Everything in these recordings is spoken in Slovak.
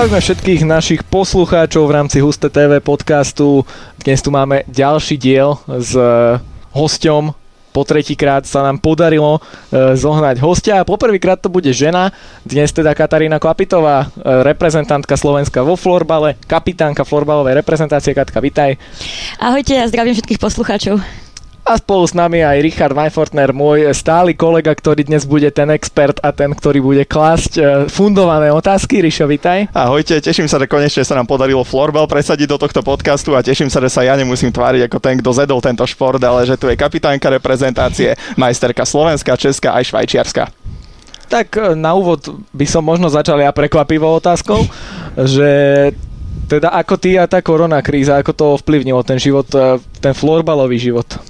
Zdravíme všetkých našich poslucháčov v rámci Husté TV podcastu. Dnes tu máme ďalší diel s eh, hosťom. Po tretíkrát sa nám podarilo e, zohnať hostia a poprvýkrát to bude žena. Dnes teda Katarína Klapitová, e, reprezentantka Slovenska vo florbale, kapitánka florbalovej reprezentácie. Katka, vitaj. Ahojte a zdravím všetkých poslucháčov. A spolu s nami aj Richard Weinfortner, môj stály kolega, ktorý dnes bude ten expert a ten, ktorý bude klásť e, fundované otázky. Rišo, vitaj. Ahojte, teším sa, že konečne sa nám podarilo florbal presadiť do tohto podcastu a teším sa, že sa ja nemusím tváriť ako ten, kto zedol tento šport, ale že tu je kapitánka reprezentácie, majsterka Slovenska, Česká aj Švajčiarska. Tak e, na úvod by som možno začal ja prekvapivou otázkou, že teda ako ty a tá korona kríza, ako to ovplyvnilo ten život, e, ten florbalový život?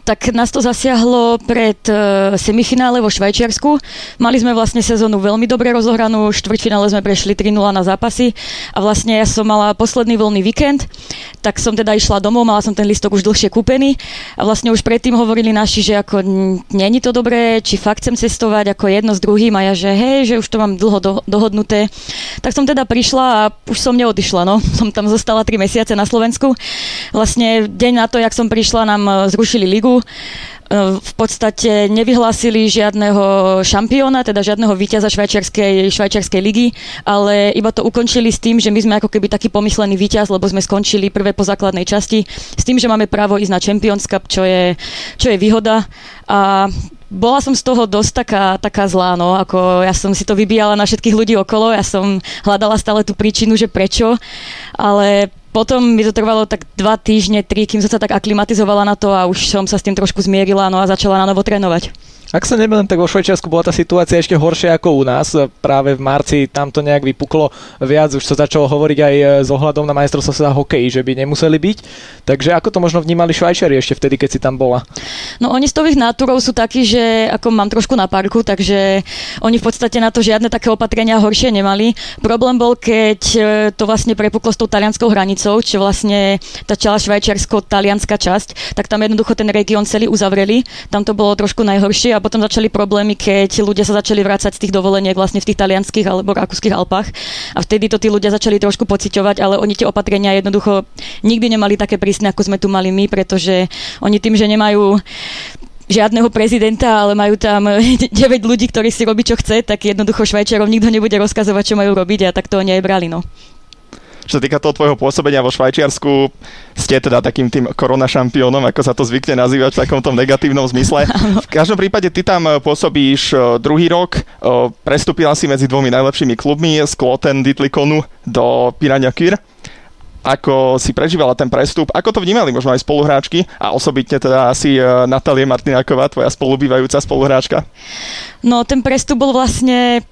tak nás to zasiahlo pred uh, semifinále vo Švajčiarsku. Mali sme vlastne sezónu veľmi dobre rozohranú, štvrťfinále sme prešli 3-0 na zápasy a vlastne ja som mala posledný voľný víkend, tak som teda išla domov, mala som ten listok už dlhšie kúpený a vlastne už predtým hovorili naši, že ako není to dobré, či fakt chcem cestovať ako jedno s druhým a ja, že hej, že už to mám dlho do, dohodnuté. Tak som teda prišla a už som neodišla, no. Som tam zostala 3 mesiace na Slovensku. Vlastne deň na to, jak som prišla, nám e, zrušili ligu, E, v podstate nevyhlásili žiadneho šampióna, teda žiadneho víťaza švajčiarskej, švajčiarskej ligy, ale iba to ukončili s tým, že my sme ako keby taký pomyslený víťaz, lebo sme skončili prvé po základnej časti, s tým, že máme právo ísť na Champions Cup, čo je, čo je výhoda. A bola som z toho dosť taká, taká zlá, no, ako ja som si to vybíjala na všetkých ľudí okolo, ja som hľadala stále tú príčinu, že prečo, ale potom mi to trvalo tak dva týždne, tri, kým som sa tak aklimatizovala na to a už som sa s tým trošku zmierila no a začala na novo trénovať. Ak sa nebudem, tak vo Švajčiarsku bola tá situácia ešte horšia ako u nás. Práve v marci tam to nejak vypuklo viac, už sa začalo hovoriť aj e, s ohľadom na majstrovstvo sa hokeji, že by nemuseli byť. Takže ako to možno vnímali Švajčiari ešte vtedy, keď si tam bola? No oni z toho náturov sú takí, že ako mám trošku na parku, takže oni v podstate na to žiadne také opatrenia horšie nemali. Problém bol, keď e, to vlastne prepuklo s tou talianskou hranicou, čo vlastne tá čala švajčiarsko-talianská časť, tak tam jednoducho ten región celý uzavreli. Tam to bolo trošku najhoršie potom začali problémy, keď ľudia sa začali vrácať z tých dovoleniek vlastne v tých talianských alebo rakúskych Alpách. A vtedy to tí ľudia začali trošku pociťovať, ale oni tie opatrenia jednoducho nikdy nemali také prísne, ako sme tu mali my, pretože oni tým, že nemajú žiadneho prezidenta, ale majú tam 9 ľudí, ktorí si robí, čo chce, tak jednoducho Švajčiarov nikto nebude rozkazovať, čo majú robiť a tak to oni aj brali. No. Čo sa týka toho tvojho pôsobenia vo Švajčiarsku, ste teda takým tým korona šampiónom, ako sa to zvykne nazývať v takomto negatívnom zmysle. V každom prípade ty tam pôsobíš e, druhý rok, e, prestúpila si medzi dvomi najlepšími klubmi z Kloten Ditlikonu do Pirania Kyr ako si prežívala ten prestup, ako to vnímali možno aj spoluhráčky a osobitne teda asi e, Natália Martináková, tvoja spolubývajúca spoluhráčka? No ten prestup bol vlastne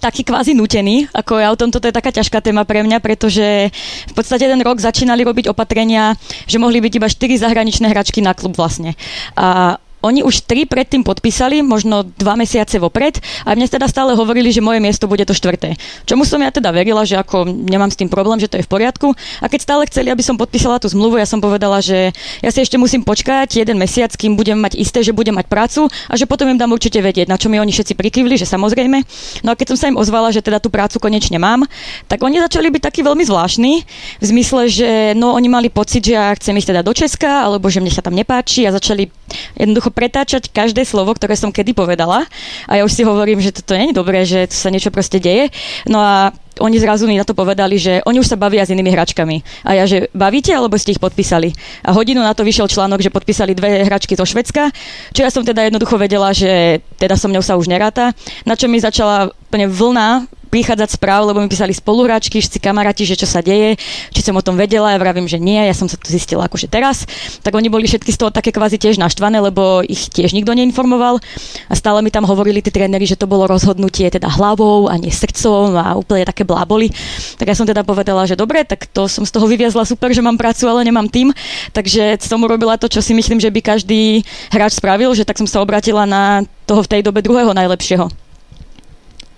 taký kvázi nutený, ako ja o tomto to je taká ťažká téma pre mňa, pretože v podstate ten rok začínali robiť opatrenia, že mohli byť iba 4 zahraničné hračky na klub vlastne. A oni už tri predtým podpísali, možno dva mesiace vopred a mne teda stále hovorili, že moje miesto bude to štvrté. Čomu som ja teda verila, že ako nemám s tým problém, že to je v poriadku. A keď stále chceli, aby som podpísala tú zmluvu, ja som povedala, že ja si ešte musím počkať jeden mesiac, kým budem mať isté, že budem mať prácu a že potom im dám určite vedieť, na čo mi oni všetci prikývli, že samozrejme. No a keď som sa im ozvala, že teda tú prácu konečne mám, tak oni začali byť takí veľmi zvláštni v zmysle, že no oni mali pocit, že ja chcem ísť teda do Česka, alebo že mne sa tam nepáči a začali jednoducho jednoducho pretáčať každé slovo, ktoré som kedy povedala. A ja už si hovorím, že toto nie je dobré, že to sa niečo proste deje. No a oni zrazu mi na to povedali, že oni už sa bavia s inými hračkami. A ja, že bavíte, alebo ste ich podpísali? A hodinu na to vyšiel článok, že podpísali dve hračky zo Švedska, čo ja som teda jednoducho vedela, že teda so mňou sa už neráta. Na čo mi začala úplne vlna prichádzať správ, lebo mi písali spoluhráčky, všetci kamaráti, že čo sa deje, či som o tom vedela, ja vravím, že nie, ja som sa to zistila akože teraz. Tak oni boli všetky z toho také kvázi tiež naštvané, lebo ich tiež nikto neinformoval a stále mi tam hovorili tí tréneri, že to bolo rozhodnutie teda hlavou a nie srdcom a úplne také bláboli. Tak ja som teda povedala, že dobre, tak to som z toho vyviazla super, že mám prácu, ale nemám tým. Takže som urobila to, čo si myslím, že by každý hráč spravil, že tak som sa obratila na toho v tej dobe druhého najlepšieho.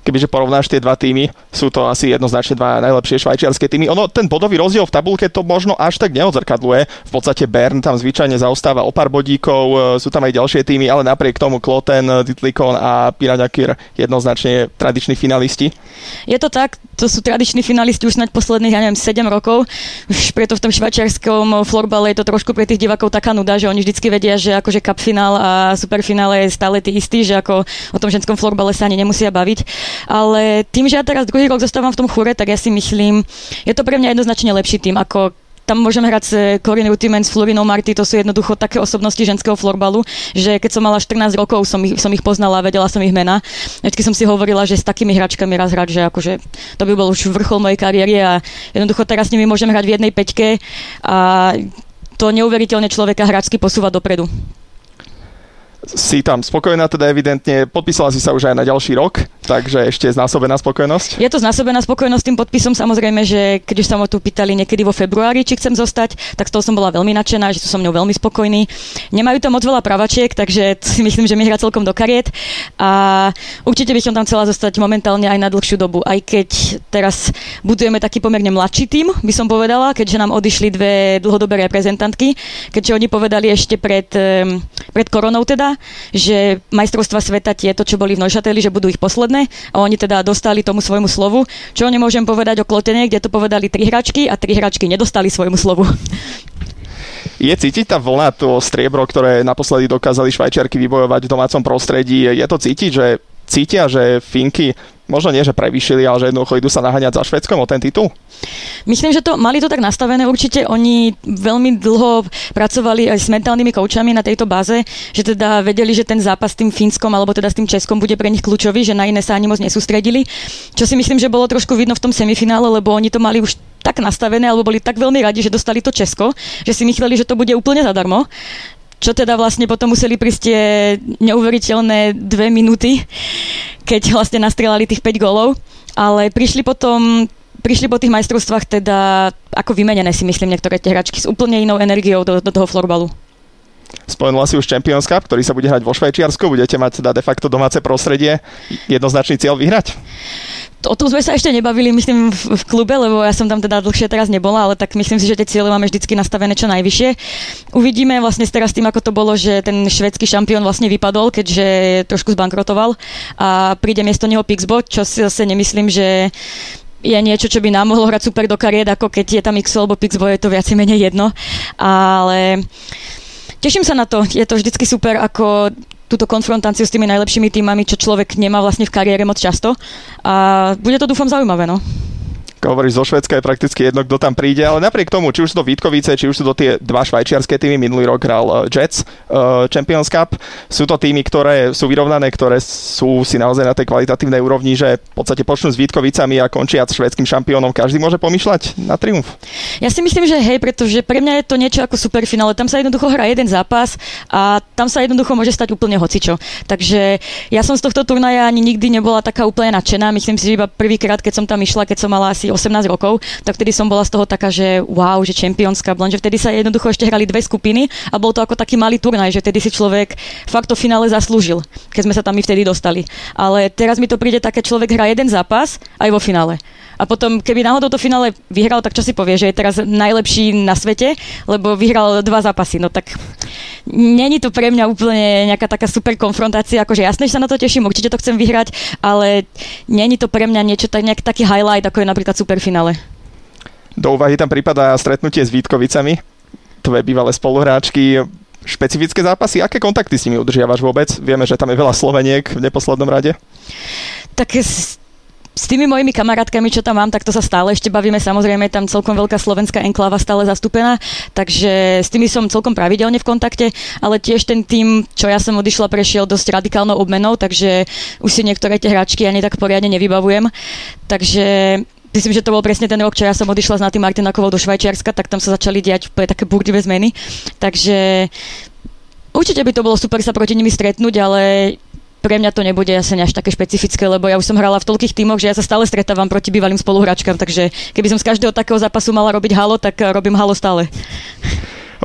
Kebyže porovnáš tie dva týmy, sú to asi jednoznačne dva najlepšie švajčiarske týmy. Ono, ten bodový rozdiel v tabulke to možno až tak neodzrkadluje. V podstate Bern tam zvyčajne zaostáva o pár bodíkov, e, sú tam aj ďalšie týmy, ale napriek tomu Kloten, Ditlikon a Piranakir jednoznačne tradiční finalisti. Je to tak, to sú tradiční finalisti už snáď posledných, ja neviem, 7 rokov. Už preto v tom švajčiarskom florbale je to trošku pre tých divákov taká nuda, že oni vždycky vedia, že akože cup finál a superfinále je stále tý istý, že ako o tom ženskom florbale sa ani nemusia baviť. Ale tým, že ja teraz druhý rok zostávam v tom chure, tak ja si myslím, je to pre mňa jednoznačne lepší tým, ako tam môžeme hrať s Corinne Rutimen, s Florinou Marty, to sú jednoducho také osobnosti ženského florbalu, že keď som mala 14 rokov, som ich, som ich poznala, vedela som ich mena. Vždycky som si hovorila, že s takými hračkami raz hrať, že akože to by bol už vrchol mojej kariéry a jednoducho teraz s nimi môžem hrať v jednej peťke a to neuveriteľne človeka hráčsky posúva dopredu si tam spokojná, teda evidentne podpísala si sa už aj na ďalší rok, takže ešte je znásobená spokojnosť? Je to znásobená spokojnosť tým podpisom, samozrejme, že keď už sa ma tu pýtali niekedy vo februári, či chcem zostať, tak z toho som bola veľmi nadšená, že sú so mnou veľmi spokojní. Nemajú tam moc veľa pravačiek, takže si myslím, že mi hrá celkom do kariet a určite by som tam chcela zostať momentálne aj na dlhšiu dobu, aj keď teraz budujeme taký pomerne mladší tým, by som povedala, keďže nám odišli dve dlhodobé reprezentantky, keďže oni povedali ešte pred, pred koronou teda, že majstrovstva sveta tieto, čo boli v Neuchateli, že budú ich posledné a oni teda dostali tomu svojmu slovu. Čo nemôžem povedať o Klotene, kde to povedali tri hračky a tri hračky nedostali svojmu slovu. Je cítiť tá vlna, to striebro, ktoré naposledy dokázali Švajčiarky vybojovať v domácom prostredí, je to cítiť, že cítia, že Finky možno nie, že prevýšili, ale že jednoducho idú sa naháňať za Švedskom o ten titul? Myslím, že to mali to tak nastavené určite. Oni veľmi dlho pracovali aj s mentálnymi koučami na tejto báze, že teda vedeli, že ten zápas s tým Fínskom alebo teda s tým Českom bude pre nich kľúčový, že na iné sa ani moc nesústredili. Čo si myslím, že bolo trošku vidno v tom semifinále, lebo oni to mali už tak nastavené, alebo boli tak veľmi radi, že dostali to Česko, že si mysleli, že to bude úplne zadarmo čo teda vlastne potom museli prísť tie neuveriteľné dve minúty, keď vlastne nastrelali tých 5 golov, ale prišli potom prišli po tých majstrovstvách teda ako vymenené si myslím niektoré tie hračky s úplne inou energiou do, do toho florbalu. Spomenula si už Champions Cup, ktorý sa bude hrať vo Švajčiarsku, budete mať teda de facto domáce prostredie. Jednoznačný cieľ vyhrať? o tom sme sa ešte nebavili, myslím, v, klube, lebo ja som tam teda dlhšie teraz nebola, ale tak myslím si, že tie cieľe máme vždycky nastavené čo najvyššie. Uvidíme vlastne teraz tým, ako to bolo, že ten švedský šampión vlastne vypadol, keďže trošku zbankrotoval a príde miesto neho Pixbo, čo si zase nemyslím, že je niečo, čo by nám mohlo hrať super do kariet, ako keď je tam X alebo Pixbo, je to viac menej jedno. Ale teším sa na to. Je to vždycky super, ako túto konfrontáciu s tými najlepšími týmami, čo človek nemá vlastne v kariére moc často. A bude to dúfam zaujímavé, no hovoríš, zo Švedska je prakticky jedno, kto tam príde, ale napriek tomu, či už sú to Vítkovice, či už sú to tie dva švajčiarske týmy, minulý rok hral uh, Jets uh, Champions Cup, sú to týmy, ktoré sú vyrovnané, ktoré sú si naozaj na tej kvalitatívnej úrovni, že v podstate počnú s Vítkovicami a končia s švedským šampiónom. Každý môže pomýšľať na triumf. Ja si myslím, že hej, pretože pre mňa je to niečo ako superfinále. Tam sa jednoducho hrá jeden zápas a tam sa jednoducho môže stať úplne hocičo. Takže ja som z tohto turnaja ani nikdy nebola taká úplne nadšená. Myslím si, že iba prvýkrát, keď som tam išla, keď som mala asi 18 rokov, tak vtedy som bola z toho taká, že wow, že čempionská že vtedy sa jednoducho ešte hrali dve skupiny a bol to ako taký malý turnaj, že vtedy si človek fakt to finále zaslúžil, keď sme sa tam my vtedy dostali. Ale teraz mi to príde také, človek hrá jeden zápas aj vo finále. A potom, keby náhodou to finále vyhral, tak čo si povie, že je teraz najlepší na svete, lebo vyhral dva zápasy. No tak není to pre mňa úplne nejaká taká super konfrontácia, akože jasne, že sa na to teším, určite to chcem vyhrať, ale není to pre mňa niečo tak, nejaký taký highlight, ako je napríklad superfinále. Do úvahy tam prípada stretnutie s Vítkovicami, tvoje bývalé spoluhráčky, špecifické zápasy. Aké kontakty s nimi udržiavaš vôbec? Vieme, že tam je veľa Sloveniek v neposlednom rade. Tak s tými mojimi kamarátkami, čo tam mám, tak to sa stále ešte bavíme. Samozrejme, je tam celkom veľká slovenská enkláva stále zastúpená, takže s tými som celkom pravidelne v kontakte, ale tiež ten tým, čo ja som odišla, prešiel dosť radikálnou obmenou, takže už si niektoré tie hračky ani tak poriadne nevybavujem. Takže myslím, že to bol presne ten rok, čo ja som odišla s Natým Martinakovou do Švajčiarska, tak tam sa začali diať také burdivé zmeny. Takže určite by to bolo super sa proti nimi stretnúť, ale pre mňa to nebude asi až také špecifické, lebo ja už som hrala v toľkých tímoch, že ja sa stále stretávam proti bývalým spoluhráčkam, takže keby som z každého takého zápasu mala robiť halo, tak robím halo stále.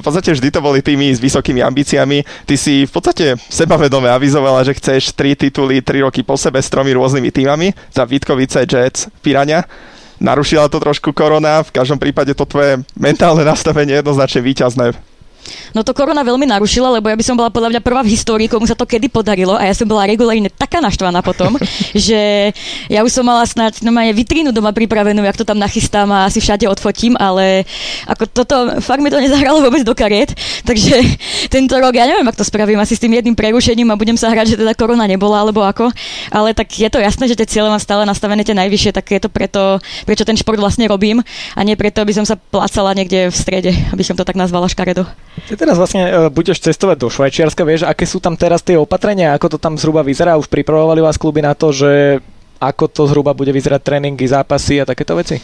podstate vždy to boli týmy s vysokými ambíciami. Ty si v podstate sebavedome avizovala, že chceš tri tituly, tri roky po sebe s tromi rôznymi týmami, za Vitkovice, Jets, Pirania. Narušila to trošku korona, v každom prípade to tvoje mentálne nastavenie jednoznačne výťazné. No to korona veľmi narušila, lebo ja by som bola podľa mňa prvá v histórii, komu sa to kedy podarilo. A ja som bola regulárne taká naštvaná potom, že ja už som mala snáď no aj vitrínu doma pripravenú, jak to tam nachystám a asi všade odfotím, ale ako toto, fakt mi to nezahralo vôbec do kariet, takže tento rok ja neviem, ako to spravím, asi s tým jedným prerušením a budem sa hrať, že teda korona nebola alebo ako, ale tak je to jasné, že tie cieľe mám stále nastavené tie najvyššie, tak je to preto, prečo ten šport vlastne robím a nie preto, aby som sa placala niekde v strede, aby som to tak nazvala škaredo. Ty teraz vlastne uh, budeš cestovať do Švajčiarska, vieš, aké sú tam teraz tie opatrenia, ako to tam zhruba vyzerá? Už pripravovali vás kluby na to, že ako to zhruba bude vyzerať tréningy, zápasy a takéto veci?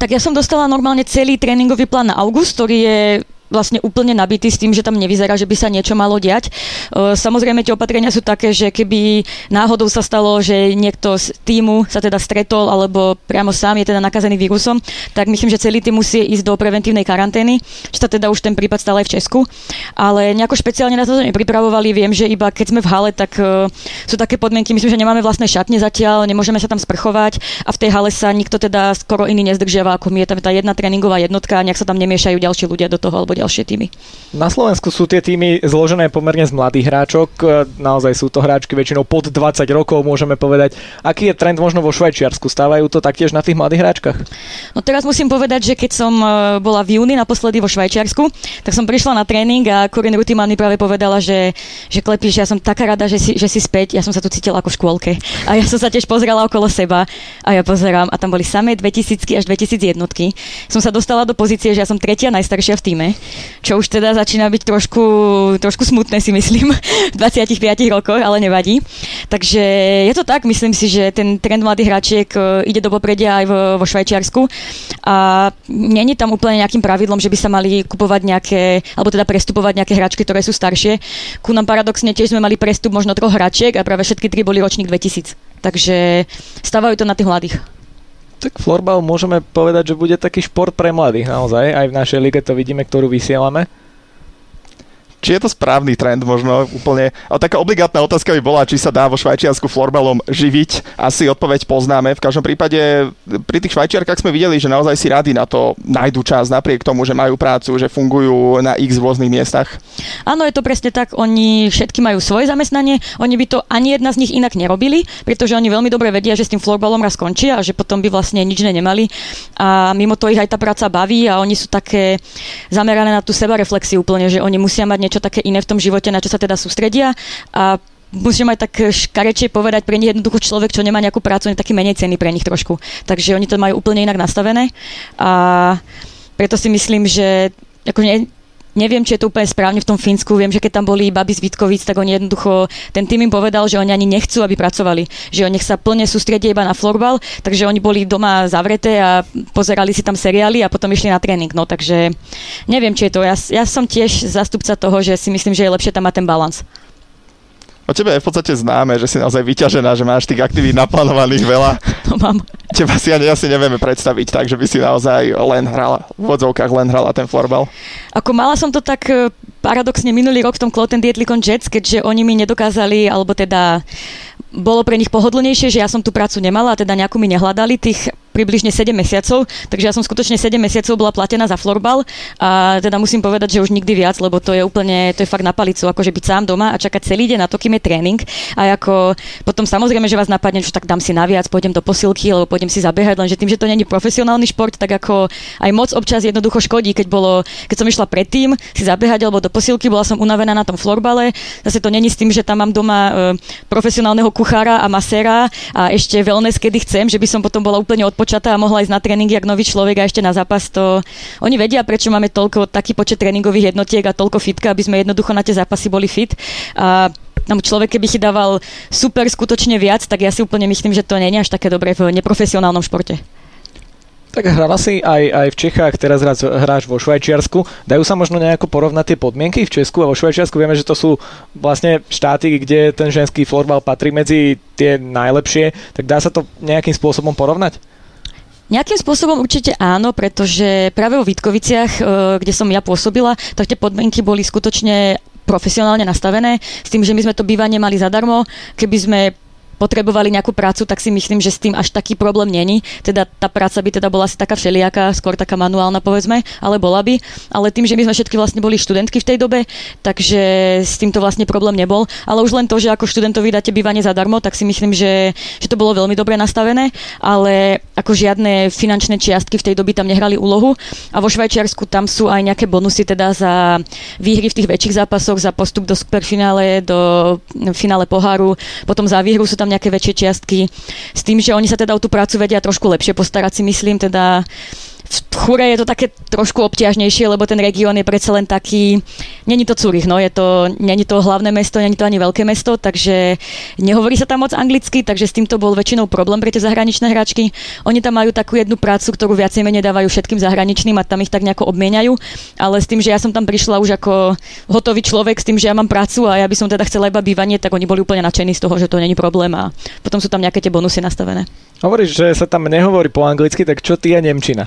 Tak ja som dostala normálne celý tréningový plán na august, ktorý je vlastne úplne nabitý s tým, že tam nevyzerá, že by sa niečo malo diať. E, samozrejme, tie opatrenia sú také, že keby náhodou sa stalo, že niekto z týmu sa teda stretol alebo priamo sám je teda nakazený vírusom, tak myslím, že celý tým musí ísť do preventívnej karantény, čo sa teda už ten prípad stále aj v Česku. Ale nejako špeciálne na to nepripravovali. Viem, že iba keď sme v hale, tak uh, sú také podmienky, myslím, že nemáme vlastné šatne zatiaľ, nemôžeme sa tam sprchovať a v tej hale sa nikto teda skoro iný nezdržiava ako my. Je tam tá jedna tréningová jednotka a nejak sa tam nemiešajú ďalší ľudia do toho alebo ďalšie týmy. Na Slovensku sú tie týmy zložené pomerne z mladých hráčok, e, naozaj sú to hráčky väčšinou pod 20 rokov, môžeme povedať. Aký je trend možno vo Švajčiarsku? Stávajú to taktiež na tých mladých hráčkach? No teraz musím povedať, že keď som e, bola v júni naposledy vo Švajčiarsku, tak som prišla na tréning a Corinne Rutiman mi práve povedala, že, že klepíš, ja som taká rada, že si, že si späť, ja som sa tu cítila ako v škôlke. A ja som sa tiež pozerala okolo seba a ja pozerám a tam boli samé 2000 až 2001. Som sa dostala do pozície, že ja som tretia najstaršia v týme, čo už teda začína byť trošku, trošku smutné si myslím v 25 rokoch, ale nevadí. Takže je to tak, myslím si, že ten trend mladých hráčiek e, ide do popredia aj vo, vo Švajčiarsku a není tam úplne nejakým pravidlom, že by sa mali kupovať nejaké, alebo teda prestupovať nejaké hráčky, ktoré sú staršie. Ku nám paradoxne tiež sme mali prestup možno troch hráčiek a práve všetky tri boli ročník 2000. Takže stávajú to na tých mladých. Tak florbal môžeme povedať, že bude taký šport pre mladých naozaj. Aj v našej lige to vidíme, ktorú vysielame či je to správny trend možno úplne. A taká obligátna otázka by bola, či sa dá vo Švajčiarsku florbalom živiť. Asi odpoveď poznáme. V každom prípade pri tých Švajčiarkách sme videli, že naozaj si rady na to nájdu čas napriek tomu, že majú prácu, že fungujú na x rôznych miestach. Áno, je to presne tak. Oni všetky majú svoje zamestnanie. Oni by to ani jedna z nich inak nerobili, pretože oni veľmi dobre vedia, že s tým florbalom raz skončia a že potom by vlastne nič nemali. A mimo to ich aj tá práca baví a oni sú také zamerané na tú sebareflexiu úplne, že oni musia mať niečo také iné v tom živote, na čo sa teda sústredia a musím aj tak škarečie povedať, pre nich jednoducho človek, čo nemá nejakú prácu, je taký menej cený pre nich trošku. Takže oni to majú úplne inak nastavené a preto si myslím, že ako ne, neviem, či je to úplne správne v tom Fínsku. Viem, že keď tam boli baby z Vitkovic, tak oni jednoducho, ten tým im povedal, že oni ani nechcú, aby pracovali. Že oni nech sa plne sústredia iba na florbal, takže oni boli doma zavreté a pozerali si tam seriály a potom išli na tréning. No takže neviem, či je to. Ja, ja som tiež zastupca toho, že si myslím, že je lepšie tam mať ten balans. O tebe je v podstate známe, že si naozaj vyťažená, že máš tých aktivít naplánovaných veľa. To mám. Teba si ani asi nevieme predstaviť tak, že by si naozaj len hrala, v vodzovkách len hrala ten florbal. Ako mala som to tak e, paradoxne minulý rok v tom Cloten Dietlikon Jets, keďže oni mi nedokázali, alebo teda bolo pre nich pohodlnejšie, že ja som tú prácu nemala, teda nejakú mi nehľadali. Tých približne 7 mesiacov, takže ja som skutočne 7 mesiacov bola platená za florbal a teda musím povedať, že už nikdy viac, lebo to je úplne, to je fakt na palicu, akože byť sám doma a čakať celý deň na to, kým je tréning. A ako potom samozrejme, že vás napadne, že tak dám si naviac, pôjdem do posilky, alebo pôjdem si zabehať, lenže tým, že to není profesionálny šport, tak ako aj moc občas jednoducho škodí, keď bolo, keď som išla predtým si zabehať alebo do posilky, bola som unavená na tom florbale, zase to není s tým, že tam mám doma e, profesionálneho kuchára a maséra a ešte wellness, kedy chcem, že by som potom bola úplne odpočatá dievčatá a mohla ísť na tréningy jak nový človek a ešte na zápas, to oni vedia, prečo máme toľko, taký počet tréningových jednotiek a toľko fitka, aby sme jednoducho na tie zápasy boli fit. A tam človek, keby dával super skutočne viac, tak ja si úplne myslím, že to nie je až také dobré v neprofesionálnom športe. Tak hrala si aj, aj v Čechách, teraz hráš, hráš vo Švajčiarsku. Dajú sa možno nejako porovnať tie podmienky v Česku a vo Švajčiarsku? Vieme, že to sú vlastne štáty, kde ten ženský florbal patrí medzi tie najlepšie. Tak dá sa to nejakým spôsobom porovnať? Nejakým spôsobom určite áno, pretože práve vo Vítkoviciach, e, kde som ja pôsobila, tak tie podmienky boli skutočne profesionálne nastavené, s tým, že my sme to bývanie mali zadarmo. Keby sme potrebovali nejakú prácu, tak si myslím, že s tým až taký problém není. Teda tá práca by teda bola asi taká všelijaká, skôr taká manuálna povedzme, ale bola by. Ale tým, že my sme všetky vlastne boli študentky v tej dobe, takže s týmto vlastne problém nebol. Ale už len to, že ako študentovi dáte bývanie zadarmo, tak si myslím, že, že to bolo veľmi dobre nastavené, ale ako žiadne finančné čiastky v tej doby tam nehrali úlohu. A vo Švajčiarsku tam sú aj nejaké bonusy teda za výhry v tých väčších zápasoch, za postup do superfinále, do finále poháru, potom za výhru sú tam tam nejaké väčšie čiastky. S tým, že oni sa teda o tú prácu vedia trošku lepšie postarať si myslím, teda v Chure je to také trošku obťažnejšie, lebo ten región je predsa len taký, není to Zurich, no, je to, není to hlavné mesto, není to ani veľké mesto, takže nehovorí sa tam moc anglicky, takže s týmto bol väčšinou problém pre tie zahraničné hráčky. Oni tam majú takú jednu prácu, ktorú viacej menej dávajú všetkým zahraničným a tam ich tak nejako obmieniajú, ale s tým, že ja som tam prišla už ako hotový človek, s tým, že ja mám prácu a ja by som teda chcela iba bývanie, tak oni boli úplne nadšení z toho, že to není problém a potom sú tam nejaké tie bonusy nastavené. Hovoríš, že sa tam nehovorí po anglicky, tak čo ty a Nemčina?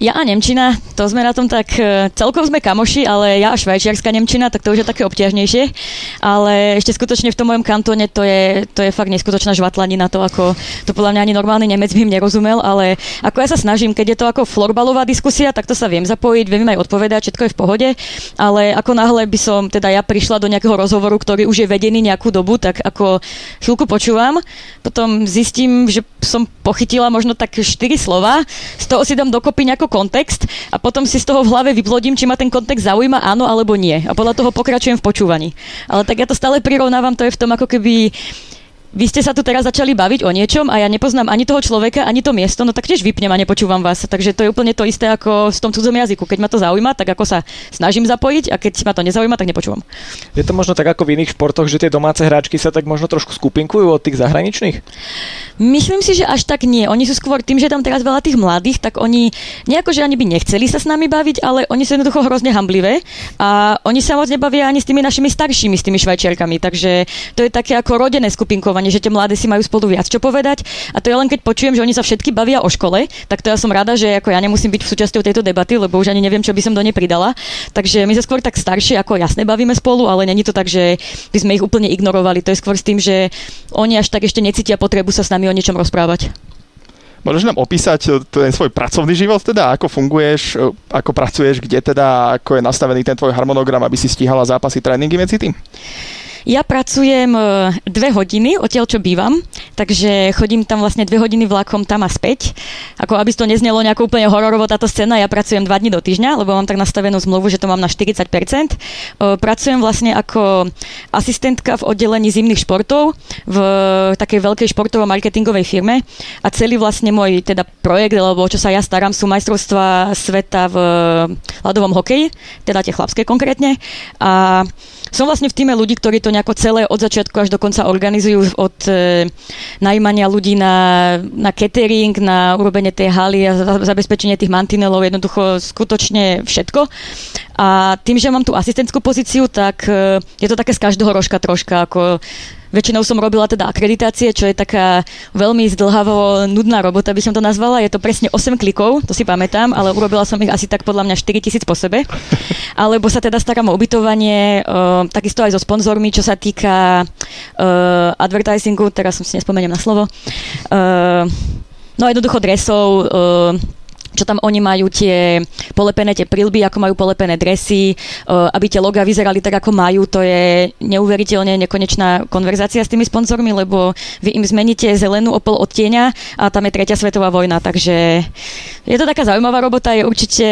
Ja a Nemčina, to sme na tom tak, e, celkom sme kamoši, ale ja a švajčiarska Nemčina, tak to už je také obťažnejšie. Ale ešte skutočne v tom mojom kantóne to je, to je fakt neskutočná žvatlanina, to ako, to podľa mňa ani normálny Nemec by im nerozumel, ale ako ja sa snažím, keď je to ako florbalová diskusia, tak to sa viem zapojiť, viem aj odpovedať, všetko je v pohode, ale ako náhle by som, teda ja prišla do nejakého rozhovoru, ktorý už je vedený nejakú dobu, tak ako chvíľku počúvam, potom zistím, že som pochytila možno tak 4 slova, z toho si dám dokopy nejako kontext a potom si z toho v hlave vyplodím, či ma ten kontext zaujíma, áno alebo nie. A podľa toho pokračujem v počúvaní. Ale tak ja to stále prirovnávam, to je v tom ako keby vy ste sa tu teraz začali baviť o niečom a ja nepoznám ani toho človeka, ani to miesto, no tak tiež vypnem a nepočúvam vás. Takže to je úplne to isté ako v tom cudzom jazyku. Keď ma to zaujíma, tak ako sa snažím zapojiť a keď ma to nezaujíma, tak nepočúvam. Je to možno tak ako v iných športoch, že tie domáce hráčky sa tak možno trošku skupinkujú od tých zahraničných? Myslím si, že až tak nie. Oni sú skôr tým, že tam teraz veľa tých mladých, tak oni nejako, že ani by nechceli sa s nami baviť, ale oni sú jednoducho hrozne hamblivé a oni sa moc nebavia ani s tými našimi staršími, s tými švajčiarkami. Takže to je také ako rodené skupinkovanie, že tie mladé si majú spolu viac čo povedať. A to je len keď počujem, že oni sa všetky bavia o škole, tak to ja som rada, že ako ja nemusím byť súčasťou tejto debaty, lebo už ani neviem, čo by som do nej pridala. Takže my sa skôr tak staršie ako jasne bavíme spolu, ale není to tak, že by sme ich úplne ignorovali. To je skôr s tým, že oni až tak ešte necítia potrebu sa s nami o niečom rozprávať. Môžeš nám opísať eh, ten svoj pracovný život, teda ako funguješ, eh, ako pracuješ, kde teda, ako je nastavený ten tvoj harmonogram, aby si stíhala zápasy, tréningy medzi tým? Ja pracujem e, dve hodiny odtiaľ, čo bývam, takže chodím tam vlastne dve hodiny vlakom tam a späť. Ako aby to neznelo nejako úplne hororovo táto scéna, ja pracujem dva dní do týždňa, lebo mám tak nastavenú zmluvu, že to mám na 40%. E, pracujem vlastne ako asistentka v oddelení zimných športov v takej veľkej športovo-marketingovej firme a celý vlastne môj teda projekt, alebo čo sa ja starám, sú majstrovstvá sveta v ľadovom hokeji, teda tie chlapské konkrétne. A som vlastne v týme ľudí, ktorí to nejako celé od začiatku až do konca organizujú od e, najímania ľudí na, na catering, na urobenie tej haly a zabezpečenie tých mantinelov, jednoducho skutočne všetko. A tým, že mám tú asistentskú pozíciu, tak e, je to také z každého rožka troška, ako Väčšinou som robila teda akreditácie, čo je taká veľmi zdlhavo nudná robota, by som to nazvala. Je to presne 8 klikov, to si pamätám, ale urobila som ich asi tak podľa mňa 4000 po sebe. Alebo sa teda starám o ubytovanie, uh, takisto aj so sponzormi, čo sa týka uh, advertisingu, teraz som si nespomeniem na slovo. Uh, no jednoducho dresov, uh, čo tam oni majú tie polepené tie prilby, ako majú polepené dresy, aby tie loga vyzerali tak, ako majú, to je neuveriteľne nekonečná konverzácia s tými sponzormi, lebo vy im zmeníte zelenú opol odtieňa a tam je tretia svetová vojna, takže je to taká zaujímavá robota, je určite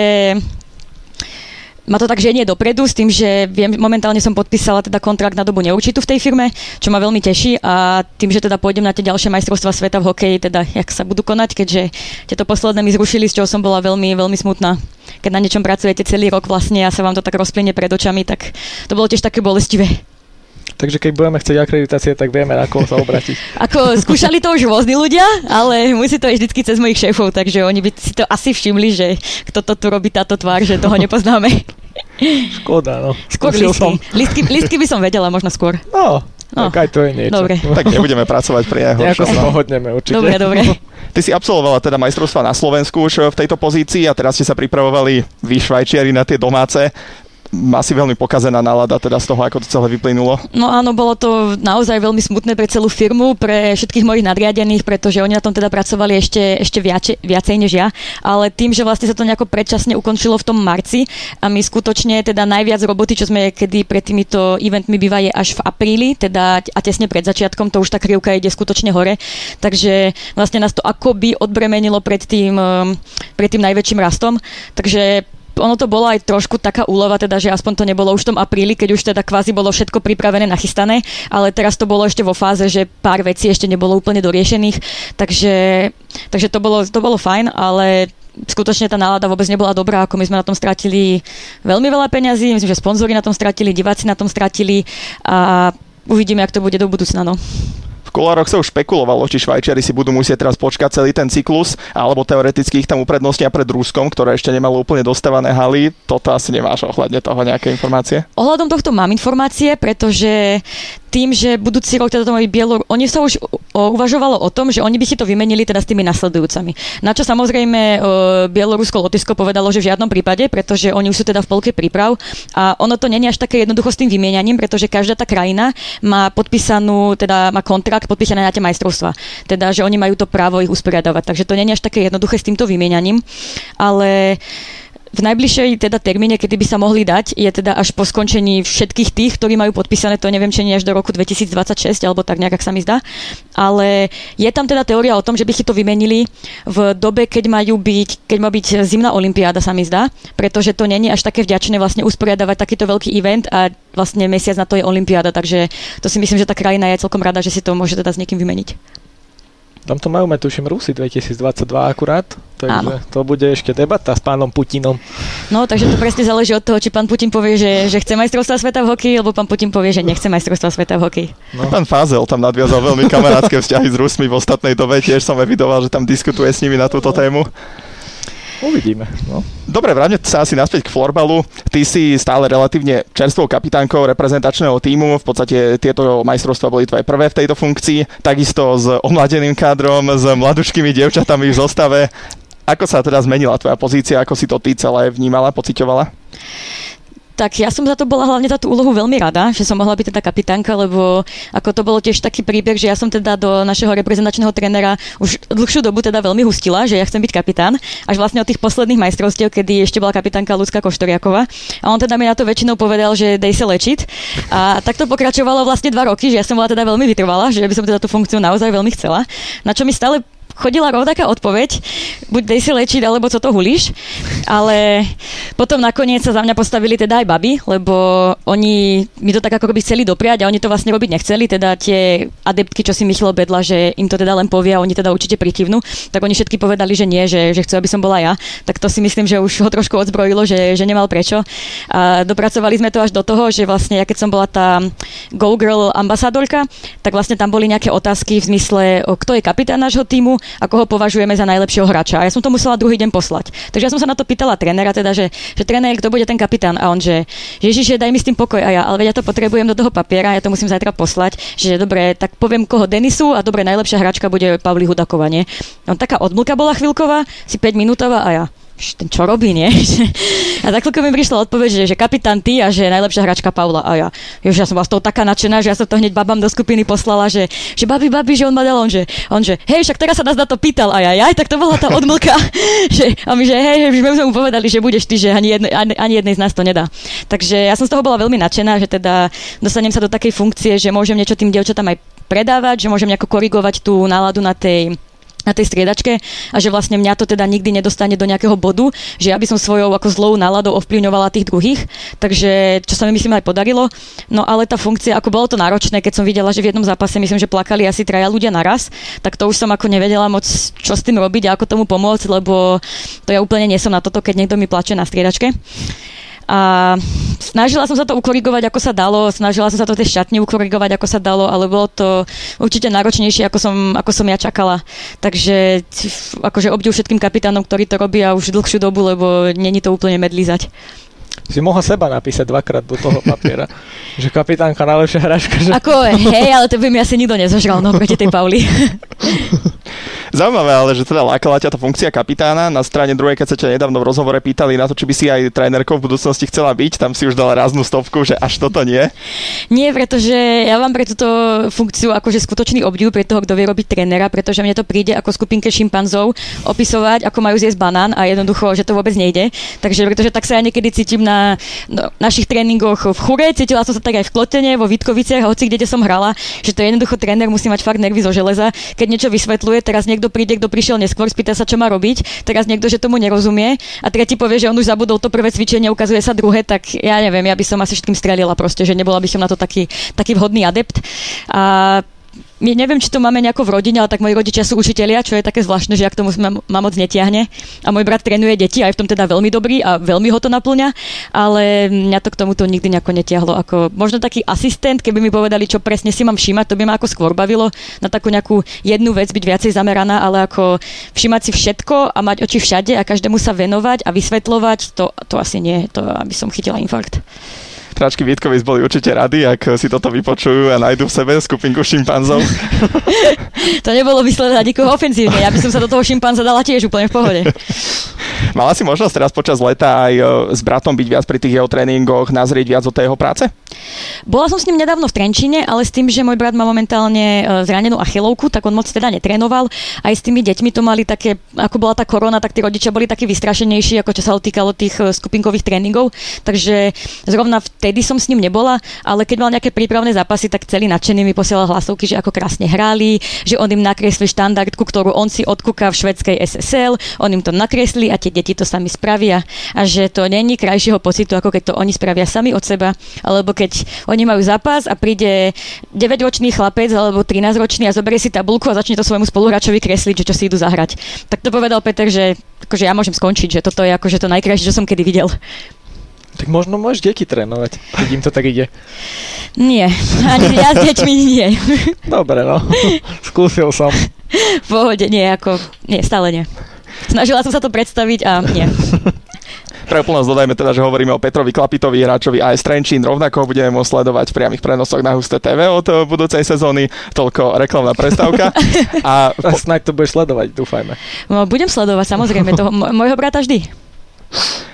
ma to tak ženie dopredu s tým, že viem, momentálne som podpísala teda kontrakt na dobu neurčitú v tej firme, čo ma veľmi teší a tým, že teda pôjdem na tie ďalšie majstrovstvá sveta v hokeji, teda jak sa budú konať, keďže tieto posledné mi zrušili, z čoho som bola veľmi, veľmi smutná. Keď na niečom pracujete celý rok vlastne a sa vám to tak rozplyne pred očami, tak to bolo tiež také bolestivé. Takže keď budeme chcieť akreditácie, tak vieme, na koho sa obratiť. Ako skúšali to už rôzni ľudia, ale musí to ísť vždy cez mojich šéfov, takže oni by si to asi všimli, že kto to tu robí táto tvár, že toho nepoznáme. Škoda, no. Skôr listky. Som. listky. Listky by som vedela možno skôr. No, No, tak aj to je niečo. Dobre. tak nebudeme pracovať pri jeho. Nejako sa pohodneme určite. Dobre, dobre. Ty si absolvovala teda majstrovstva na Slovensku už v tejto pozícii a teraz ste sa pripravovali vy Švajčiari na tie domáce asi veľmi pokazená nálada teda z toho, ako to celé vyplynulo. No áno, bolo to naozaj veľmi smutné pre celú firmu, pre všetkých mojich nadriadených, pretože oni na tom teda pracovali ešte, ešte viacej, viacej než ja, ale tým, že vlastne sa to nejako predčasne ukončilo v tom marci a my skutočne teda najviac roboty, čo sme kedy pred týmito eventmi býva je až v apríli, teda a tesne pred začiatkom, to už tá krivka ide skutočne hore, takže vlastne nás to akoby odbremenilo pred tým, pred tým najväčším rastom, takže ono to bolo aj trošku taká úlova, teda, že aspoň to nebolo už v tom apríli, keď už teda kvázi bolo všetko pripravené, nachystané, ale teraz to bolo ešte vo fáze, že pár vecí ešte nebolo úplne doriešených, takže, takže to, bolo, to bolo fajn, ale skutočne tá nálada vôbec nebola dobrá, ako my sme na tom stratili veľmi veľa peňazí, myslím, že sponzori na tom stratili, diváci na tom stratili a uvidíme, ak to bude do budúcna. No. V kulároch sa už špekulovalo, či Švajčiari si budú musieť teraz počkať celý ten cyklus, alebo teoreticky ich tam uprednostnia pred Ruskom, ktoré ešte nemalo úplne dostávané haly. Toto asi nemáš ohľadne toho nejaké informácie? Ohľadom tohto mám informácie, pretože tým, že budúci rok teda to majú Bielor... Oni sa už uvažovalo o tom, že oni by si to vymenili teda s tými nasledujúcami. Na čo samozrejme Bielorusko, Lotyšsko povedalo, že v žiadnom prípade, pretože oni už sú teda v polke príprav a ono to není až také jednoducho s tým vymienianím, pretože každá tá krajina má podpísanú, teda má kontrakt podpísané na tie majstrovstva. Teda, že oni majú to právo ich usporiadavať. Takže to není až také jednoduché s týmto vymienianím. Ale v najbližšej teda termíne, kedy by sa mohli dať, je teda až po skončení všetkých tých, ktorí majú podpísané, to neviem, či nie až do roku 2026, alebo tak nejak, ak sa mi zdá. Ale je tam teda teória o tom, že by si to vymenili v dobe, keď majú byť, keď má byť zimná olimpiáda, sa mi zdá, pretože to není až také vďačné vlastne usporiadavať takýto veľký event a vlastne mesiac na to je olimpiáda, takže to si myslím, že tá krajina je celkom rada, že si to môže teda s niekým vymeniť. Tam to majú, tuším, Rusy 2022 akurát, takže Áno. to bude ešte debata s pánom Putinom. No, takže to presne záleží od toho, či pán Putin povie, že, že chce majstrovstva sveta v hokeji, alebo pán Putin povie, že nechce majstrovstva sveta v hokeji. No. Pán Fázel tam nadviazal veľmi kamarátske vzťahy s Rusmi v ostatnej dobe, tiež som evidoval, že tam diskutuje s nimi na túto tému. Uvidíme. No. Dobre, vráťme sa asi naspäť k florbalu. Ty si stále relatívne čerstvou kapitánkou reprezentačného týmu. V podstate tieto majstrovstvá boli tvoje prvé v tejto funkcii. Takisto s omladeným kádrom, s mladuškými dievčatami v zostave. Ako sa teda zmenila tvoja pozícia? Ako si to ty celé vnímala, pocitovala? Tak ja som za to bola hlavne za tú úlohu veľmi rada, že som mohla byť teda kapitánka, lebo ako to bolo tiež taký príbeh, že ja som teda do našeho reprezentačného trénera už dlhšiu dobu teda veľmi hustila, že ja chcem byť kapitán, až vlastne od tých posledných majstrovstiev, kedy ešte bola kapitánka Lucka Koštoriaková. A on teda mi na to väčšinou povedal, že dej sa lečiť. A tak to pokračovalo vlastne dva roky, že ja som bola teda veľmi vytrvala, že by som teda tú funkciu naozaj veľmi chcela. Na čo mi stále chodila rovnaká odpoveď, buď dej si lečiť, alebo co to hulíš. Ale potom nakoniec sa za mňa postavili teda aj baby, lebo oni mi to tak ako by chceli dopriať a oni to vlastne robiť nechceli, teda tie adeptky, čo si Michal bedla, že im to teda len povie a oni teda určite prikývnu, tak oni všetky povedali, že nie, že, že chcú, aby som bola ja. Tak to si myslím, že už ho trošku odzbrojilo, že, že nemal prečo. A dopracovali sme to až do toho, že vlastne ja keď som bola tá Go Girl ambasádorka, tak vlastne tam boli nejaké otázky v zmysle, kto je kapitán nášho týmu ako ho považujeme za najlepšieho hráča. A ja som to musela druhý deň poslať. Takže ja som sa na to pýtala trénera, teda, že, že tréner, kto bude ten kapitán? A on, že Ježiš, daj mi s tým pokoj. A ja, ale veď ja to potrebujem do toho papiera, ja to musím zajtra poslať. Že dobre, tak poviem koho Denisu a dobre, najlepšia hráčka bude Pavli Hudaková, nie? No, taká odmlka bola chvíľková, si 5 minútová a ja ten čo robí, nie? A za chvíľku mi prišla odpoveď, že, že kapitán ty a že najlepšia hračka Paula. A ja, že ja som vás toho taká nadšená, že ja som to hneď babám do skupiny poslala, že, že babi, babi, že on ma dal, on že, on že, hej, však teraz sa nás na to pýtal. A ja, aj, tak to bola tá odmlka. že, a my, že hej, že my sme mu povedali, že budeš ty, že ani, jedne, ani, ani jednej z nás to nedá. Takže ja som z toho bola veľmi nadšená, že teda dostanem sa do takej funkcie, že môžem niečo tým dievčatám aj predávať, že môžem nejako korigovať tú náladu na tej na tej striedačke a že vlastne mňa to teda nikdy nedostane do nejakého bodu, že ja by som svojou ako zlou náladou ovplyvňovala tých druhých, takže čo sa mi myslím aj podarilo. No ale tá funkcia, ako bolo to náročné, keď som videla, že v jednom zápase myslím, že plakali asi traja ľudia naraz, tak to už som ako nevedela moc, čo s tým robiť a ako tomu pomôcť, lebo to ja úplne nie som na toto, keď niekto mi plače na striedačke. A snažila som sa to ukorigovať, ako sa dalo, snažila som sa to tej šatni ukorigovať, ako sa dalo, ale bolo to určite náročnejšie, ako som, ako som ja čakala. Takže akože obdiv všetkým kapitánom, ktorí to robia už dlhšiu dobu, lebo není to úplne medlízať si mohla seba napísať dvakrát do toho papiera. že kapitánka najlepšia hračka. Že... Ako, hej, ale to by mi asi nikto nezožral, no, proti tej Pauli. Zaujímavé, ale že teda lákala ťa tá funkcia kapitána. Na strane druhej, keď sa ťa nedávno v rozhovore pýtali na to, či by si aj trénerkou v budúcnosti chcela byť, tam si už dala ráznú stopku, že až toto nie. Nie, pretože ja vám pre túto funkciu akože skutočný obdiv pre toho, kto vie robiť trénera, pretože mne to príde ako skupinke šimpanzov opisovať, ako majú zjesť banán a jednoducho, že to vôbec nejde. Takže pretože tak sa ja niekedy cítim na no, našich tréningoch v Chure, cítila som sa tak aj v Klotene, vo Vítkoviciach, hoci kde som hrala, že to jednoducho tréner musí mať fakt nervy zo železa. Keď niečo vysvetľuje, teraz niekto príde, kto prišiel neskôr, spýta sa, čo má robiť, teraz niekto, že tomu nerozumie a tretí povie, že on už zabudol to prvé cvičenie, ukazuje sa druhé, tak ja neviem, ja by som asi všetkým strelila proste, že nebola by som na to taký, taký vhodný adept. A my neviem, či to máme nejako v rodine, ale tak moji rodičia sú učitelia, čo je také zvláštne, že ja k tomu ma, ma moc netiahne. A môj brat trénuje deti, aj v tom teda veľmi dobrý a veľmi ho to naplňa, ale mňa to k tomuto nikdy nejako netiahlo. Ako, možno taký asistent, keby mi povedali, čo presne si mám všímať, to by ma ako skôr bavilo na takú nejakú jednu vec byť viacej zameraná, ale ako všímať si všetko a mať oči všade a každému sa venovať a vysvetľovať, to, to asi nie, to aby som chytila infarkt. Tráčky Vítkovi boli určite rady, ak si toto vypočujú a nájdu v sebe skupinku šimpanzov. to nebolo vysledať nikoho ofenzívne, ja by som sa do toho šimpanza dala tiež úplne v pohode. Mala si možnosť teraz počas leta aj e, s bratom byť viac pri tých jeho tréningoch, nazrieť viac o tej jeho práce? Bola som s ním nedávno v Trenčine, ale s tým, že môj brat má momentálne e, zranenú achilovku, tak on moc teda netrénoval. Aj s tými deťmi to mali také, ako bola tá korona, tak tí rodičia boli takí vystrašenejší, ako čo sa týkalo tých e, skupinkových tréningov. Takže zrovna vtedy som s ním nebola, ale keď mal nejaké prípravné zápasy, tak celý nadšený mi posielal hlasovky, že ako krásne hrali, že on im nakreslí štandardku, ktorú on si odkúka v švedskej SSL, on im to nakreslí a tie deti to sami spravia a že to není krajšieho pocitu, ako keď to oni spravia sami od seba, alebo keď oni majú zápas a príde 9-ročný chlapec alebo 13-ročný a zoberie si tabulku a začne to svojmu spoluhráčovi kresliť, že čo si idú zahrať. Tak to povedal Peter, že akože ja môžem skončiť, že toto je akože to najkrajšie, čo som kedy videl. Tak možno môžeš deti trénovať, keď im to tak ide. Nie, ani ja s deťmi nie. Dobre, no. Skúsil som. V pohode, nie, ako, nie, stále nie. Snažila som sa to predstaviť a nie. Pre úplnosť dodajme teda, že hovoríme o Petrovi Klapitovi, hráčovi AS Trenčín. Rovnako budeme môcť sledovať v priamých prenosoch na Husté TV od eh, budúcej sezóny. Toľko reklamná prestávka. A po... snáď to budeš sledovať, dúfajme. No, budem sledovať, samozrejme, toho môjho brata vždy.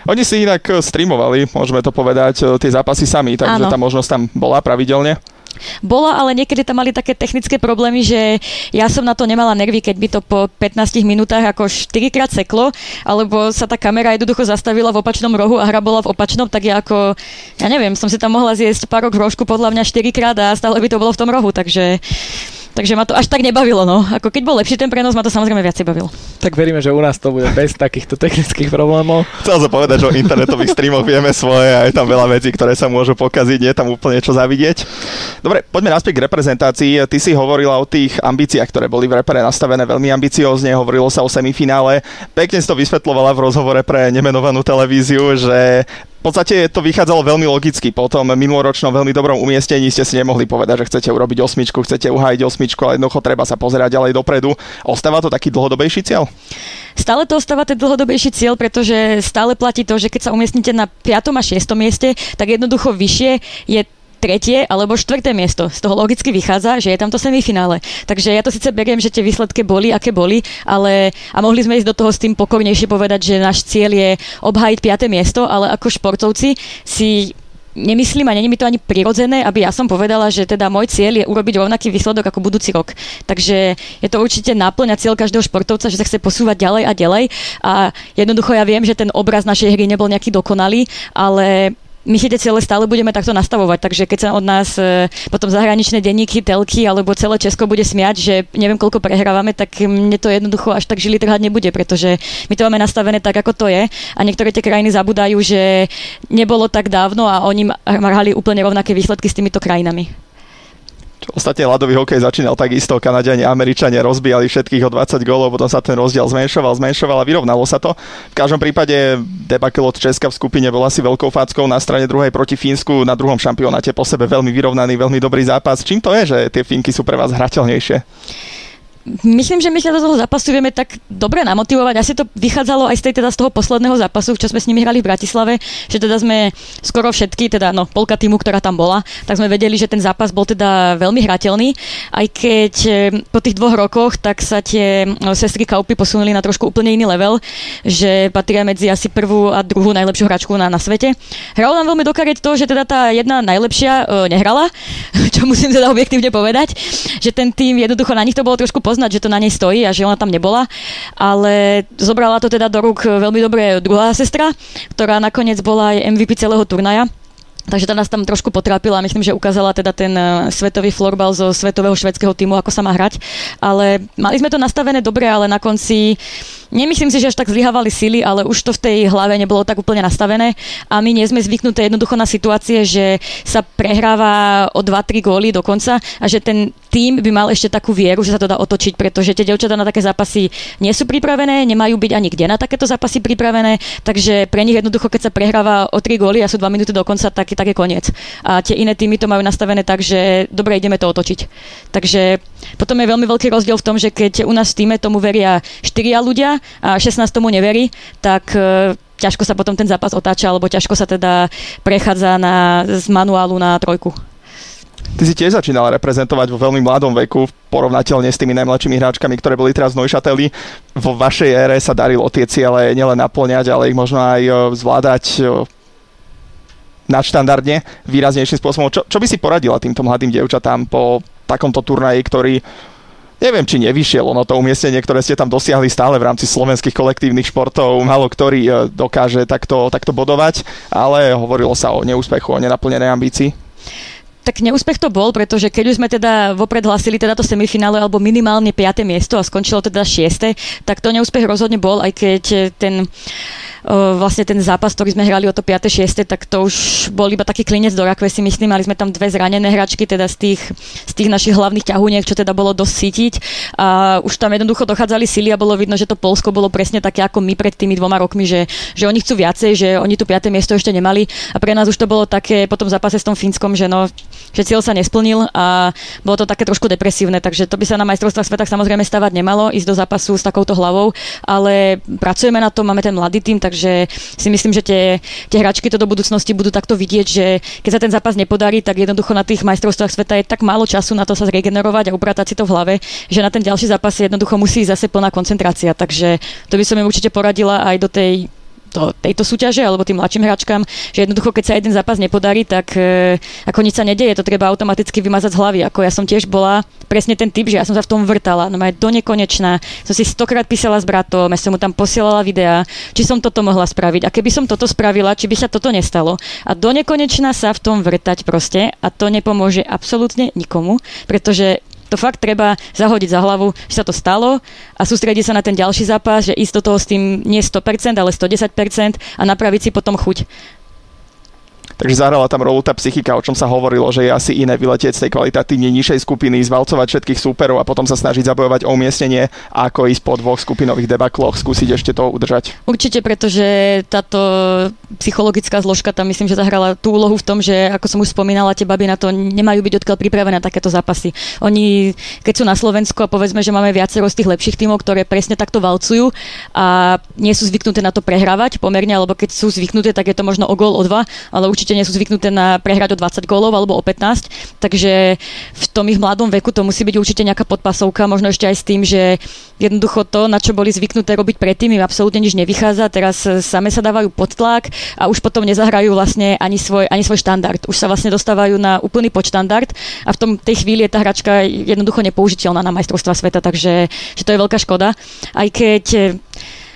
Oni si inak eh, streamovali, môžeme to povedať, eh, tie zápasy sami, takže Áno. tá možnosť tam bola pravidelne. Bola, ale niekedy tam mali také technické problémy, že ja som na to nemala nervy, keď by to po 15 minútach ako 4 krát seklo, alebo sa tá kamera jednoducho zastavila v opačnom rohu a hra bola v opačnom, tak ja ako, ja neviem, som si tam mohla zjesť pár v rožku podľa mňa 4 krát a stále by to bolo v tom rohu, takže Takže ma to až tak nebavilo, no. Ako keď bol lepší ten prenos, ma to samozrejme viacej bavilo. Tak veríme, že u nás to bude bez takýchto technických problémov. Chcel som povedať, že o internetových streamoch vieme svoje a je tam veľa vecí, ktoré sa môžu pokaziť, nie je tam úplne čo zavidieť. Dobre, poďme naspäť k reprezentácii. Ty si hovorila o tých ambíciách, ktoré boli v repere nastavené veľmi ambiciózne, hovorilo sa o semifinále. Pekne si to vysvetlovala v rozhovore pre nemenovanú televíziu, že podstate to vychádzalo veľmi logicky. Po tom minuloročnom veľmi dobrom umiestnení ste si nemohli povedať, že chcete urobiť osmičku, chcete uhájiť osmičku, ale jednoducho treba sa pozerať ďalej dopredu. Ostáva to taký dlhodobejší cieľ? Stále to ostáva ten dlhodobejší cieľ, pretože stále platí to, že keď sa umiestnite na 5. a 6. mieste, tak jednoducho vyššie je tretie alebo štvrté miesto. Z toho logicky vychádza, že je tam to semifinále. Takže ja to síce beriem, že tie výsledky boli, aké boli, ale a mohli sme ísť do toho s tým pokornejšie povedať, že náš cieľ je obhájiť piaté miesto, ale ako športovci si nemyslím a není mi to ani prirodzené, aby ja som povedala, že teda môj cieľ je urobiť rovnaký výsledok ako budúci rok. Takže je to určite náplň a cieľ každého športovca, že sa chce posúvať ďalej a ďalej. A jednoducho ja viem, že ten obraz našej hry nebol nejaký dokonalý, ale my si tie ciele stále budeme takto nastavovať, takže keď sa od nás e, potom zahraničné denníky, telky alebo celé Česko bude smiať, že neviem koľko prehrávame, tak mne to jednoducho až tak žili trhať nebude, pretože my to máme nastavené tak, ako to je a niektoré tie krajiny zabudajú, že nebolo tak dávno a oni hrali úplne rovnaké výsledky s týmito krajinami. Ostatne ľadový hokej začínal takisto, Kanadiani, Američania rozbijali všetkých o 20 gólov, potom sa ten rozdiel zmenšoval, zmenšoval a vyrovnalo sa to. V každom prípade debakel od Česka v skupine bol asi veľkou fackou na strane druhej proti Fínsku na druhom šampionáte po sebe veľmi vyrovnaný, veľmi dobrý zápas. Čím to je, že tie Fínky sú pre vás hrateľnejšie? Myslím, že my sa do toho zápasu vieme tak dobre namotivovať. Asi to vychádzalo aj z, tej, teda z toho posledného zápasu, čo sme s nimi hrali v Bratislave, že teda sme skoro všetky, teda no, polka týmu, ktorá tam bola, tak sme vedeli, že ten zápas bol teda veľmi hrateľný. Aj keď e, po tých dvoch rokoch, tak sa tie no, sestry Kaupy posunuli na trošku úplne iný level, že patria medzi asi prvú a druhú najlepšiu hračku na, na svete. Hralo nám veľmi dokareť to, že teda tá jedna najlepšia e, nehrala, čo musím teda objektívne povedať, že ten tým jednoducho na nich to bolo trošku poznať, že to na nej stojí a že ona tam nebola, ale zobrala to teda do rúk veľmi dobre druhá sestra, ktorá nakoniec bola aj MVP celého turnaja. Takže tá nás tam trošku potrápila, myslím, že ukázala teda ten uh, svetový florbal zo svetového švedského týmu, ako sa má hrať. Ale mali sme to nastavené dobre, ale na konci Nemyslím si, že až tak zlyhávali síly, ale už to v tej hlave nebolo tak úplne nastavené a my nie sme zvyknuté jednoducho na situácie, že sa prehráva o 2-3 góly dokonca a že ten tým by mal ešte takú vieru, že sa to dá otočiť, pretože tie devčatá na také zápasy nie sú pripravené, nemajú byť ani kde na takéto zápasy pripravené, takže pre nich jednoducho, keď sa prehráva o 3 góly a sú 2 minúty do konca, tak, tak je koniec. A tie iné týmy to majú nastavené tak, že dobre, ideme to otočiť. Takže potom je veľmi veľký rozdiel v tom, že keď u nás v týme tomu veria 4 ľudia a 16 tomu neverí, tak e, ťažko sa potom ten zápas otáča, alebo ťažko sa teda prechádza na, z manuálu na trojku. Ty si tiež začínal reprezentovať vo veľmi mladom veku, porovnateľne s tými najmladšími hráčkami, ktoré boli teraz v Neuchateli. Vo vašej ére sa darilo tie ciele nielen naplňať, ale ich možno aj e, zvládať e, nadštandardne, výraznejším spôsobom. Čo, čo by si poradila týmto mladým dievčatám po takomto turnaji, ktorý neviem, či nevyšiel ono to umiestnenie, ktoré ste tam dosiahli stále v rámci slovenských kolektívnych športov. Malo ktorý e, dokáže takto, takto bodovať, ale hovorilo sa o neúspechu, o nenaplnenej ambícii. Tak neúspech to bol, pretože keď už sme teda vopred hlasili teda to semifinále alebo minimálne 5. miesto a skončilo teda 6. tak to neúspech rozhodne bol, aj keď ten vlastne ten zápas, ktorý sme hrali o to 5. 6. tak to už bol iba taký klinec do rakve si myslím, mali sme tam dve zranené hračky, teda z tých, z tých našich hlavných ťahuniek, čo teda bolo dosť cítiť a už tam jednoducho dochádzali sily a bolo vidno, že to Polsko bolo presne také ako my pred tými dvoma rokmi, že, že oni chcú viacej, že oni tu 5. miesto ešte nemali a pre nás už to bolo také po tom zápase s tom Fínskom, že no, že cieľ sa nesplnil a bolo to také trošku depresívne, takže to by sa na majstrovstvách sveta samozrejme stavať nemalo, ísť do zápasu s takouto hlavou, ale pracujeme na tom, máme ten mladý tým, tak takže si myslím, že tie, tie hračky to do budúcnosti budú takto vidieť, že keď sa ten zápas nepodarí, tak jednoducho na tých majstrovstvách sveta je tak málo času na to sa zregenerovať a upratať si to v hlave, že na ten ďalší zápas jednoducho musí zase plná koncentrácia. Takže to by som im určite poradila aj do tej to, tejto súťaže alebo tým mladším hračkám, že jednoducho, keď sa jeden zápas nepodarí, tak e, ako nič sa nedeje, to treba automaticky vymazať z hlavy. Ako ja som tiež bola presne ten typ, že ja som sa v tom vrtala, no aj do nekonečná, som si stokrát písala s bratom, ja som mu tam posielala videá, či som toto mohla spraviť. A keby som toto spravila, či by sa toto nestalo. A do nekonečná sa v tom vrtať proste a to nepomôže absolútne nikomu, pretože to fakt treba zahodiť za hlavu, že sa to stalo a sústrediť sa na ten ďalší zápas, že ísť do toho s tým nie 100%, ale 110% a napraviť si potom chuť. Takže zahrala tam rolu tá psychika, o čom sa hovorilo, že je asi iné vyletieť z tej kvalitatívne nižšej skupiny, zvalcovať všetkých súperov a potom sa snažiť zabojovať o umiestnenie, ako ísť po dvoch skupinových debakloch, skúsiť ešte to udržať. Určite, pretože táto psychologická zložka tam myslím, že zahrala tú úlohu v tom, že ako som už spomínala, tie baby na to nemajú byť odkiaľ pripravené takéto zápasy. Oni, keď sú na Slovensku a povedzme, že máme viacero z tých lepších tímov, ktoré presne takto valcujú a nie sú zvyknuté na to prehrávať pomerne, alebo keď sú zvyknuté, tak je to možno o gól, o dva, ale určite určite nie sú zvyknuté na prehrať o 20 gólov alebo o 15, takže v tom ich mladom veku to musí byť určite nejaká podpasovka, možno ešte aj s tým, že jednoducho to, na čo boli zvyknuté robiť predtým, im absolútne nič nevychádza, teraz same sa dávajú pod tlak a už potom nezahrajú vlastne ani svoj, ani svoj štandard. Už sa vlastne dostávajú na úplný podštandard a v tom tej chvíli je tá hračka jednoducho nepoužiteľná na majstrovstva sveta, takže že to je veľká škoda. Aj keď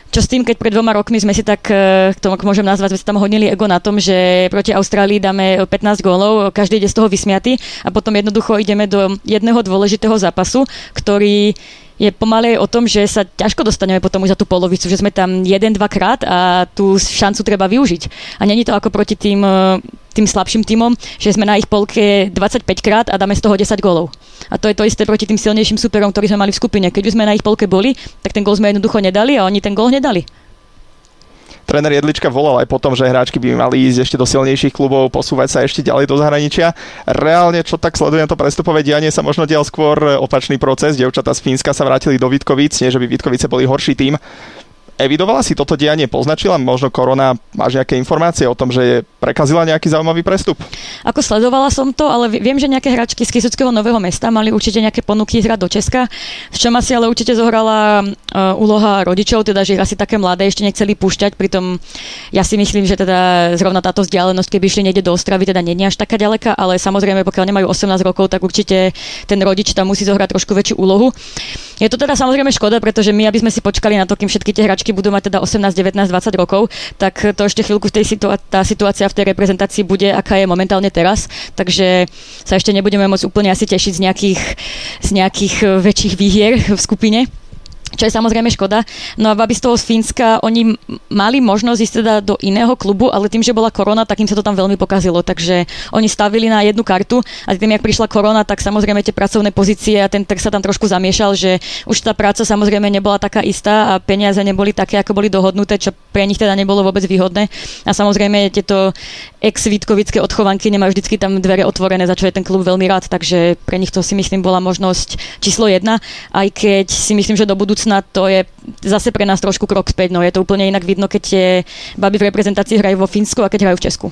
čo s tým, keď pred dvoma rokmi sme si tak, e, to môžem nazvať, sme si tam hodnili ego na tom, že proti Austrálii dáme 15 gólov, každý ide z toho vysmiaty a potom jednoducho ideme do jedného dôležitého zápasu, ktorý je pomalej o tom, že sa ťažko dostaneme potom už za tú polovicu, že sme tam jeden, dvakrát a tú šancu treba využiť. A není to ako proti tým, e, tým slabším týmom, že sme na ich polke 25 krát a dáme z toho 10 gólov. A to je to isté proti tým silnejším superom, ktorí sme mali v skupine. Keď už sme na ich polke boli, tak ten gól sme jednoducho nedali a oni ten gól nedali. Tréner Jedlička volal aj potom, že hráčky by mali ísť ešte do silnejších klubov, posúvať sa ešte ďalej do zahraničia. Reálne, čo tak sledujem to prestupové dianie, sa možno dial skôr opačný proces. Devčata z Fínska sa vrátili do Vitkovic, nie že by Vitkovice boli horší tým. Evidovala si toto dianie, poznačila možno korona, máš nejaké informácie o tom, že je prekazila nejaký zaujímavý prestup? Ako sledovala som to, ale viem, že nejaké hračky z Kisuckého Nového mesta mali určite nejaké ponuky hrať do Česka, v čom asi ale určite zohrala uh, úloha rodičov, teda že asi také mladé ešte nechceli púšťať, pritom ja si myslím, že teda zrovna táto vzdialenosť, keby išli niekde do Ostravy, teda nie až taká ďaleka, ale samozrejme, pokiaľ nemajú 18 rokov, tak určite ten rodič tam musí zohrať trošku väčšiu úlohu. Je to teda samozrejme škoda, pretože my, aby sme si počkali na to, kým všetky tie hračky budú mať teda 18, 19, 20 rokov, tak to ešte chvíľku tej situá- tá situácia v tej reprezentácii bude, aká je momentálne teraz. Takže sa ešte nebudeme môcť úplne asi tešiť z nejakých, z nejakých väčších výhier v skupine čo je samozrejme škoda. No a babi z toho z Fínska, oni mali možnosť ísť teda do iného klubu, ale tým, že bola korona, tak im sa to tam veľmi pokazilo. Takže oni stavili na jednu kartu a tým, jak prišla korona, tak samozrejme tie pracovné pozície a ten trh sa tam trošku zamiešal, že už tá práca samozrejme nebola taká istá a peniaze neboli také, ako boli dohodnuté, čo pre nich teda nebolo vôbec výhodné. A samozrejme tieto ex-Vítkovické odchovanky nemajú vždycky tam dvere otvorené, za čo je ten klub veľmi rád, takže pre nich to si myslím bola možnosť číslo jedna, aj keď si myslím, že do budúcna budúcna to je zase pre nás trošku krok späť. No je to úplne inak vidno, keď tie baby v reprezentácii hrajú vo Fínsku a keď hrajú v Česku.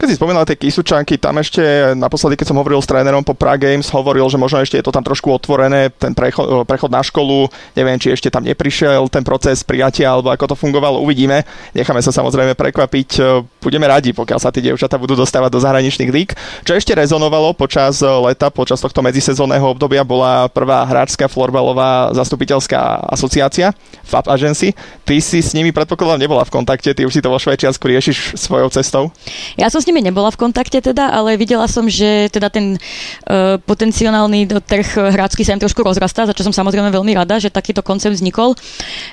Keď si spomínal tie Kisučanky, tam ešte naposledy, keď som hovoril s trénerom po Prague Games, hovoril, že možno ešte je to tam trošku otvorené, ten prechod, prechod na školu, neviem, či ešte tam neprišiel ten proces prijatia, alebo ako to fungovalo, uvidíme. Necháme sa samozrejme prekvapiť. Budeme radi, pokiaľ sa tie dievčatá budú dostávať do zahraničných líg. Čo ešte rezonovalo počas leta, počas tohto medzisezónneho obdobia, bola prvá hráčská florbalová zastupiteľská asociácia, FAP Agency. Ty si s nimi predpokladám nebola v kontakte, ty už si to vo Švajčiarsku riešiš svojou cestou. Ja som s nimi nebola v kontakte teda, ale videla som, že teda ten uh, potenciálny trh hráčsky sa im trošku rozrastá, za čo som samozrejme veľmi rada, že takýto koncept vznikol.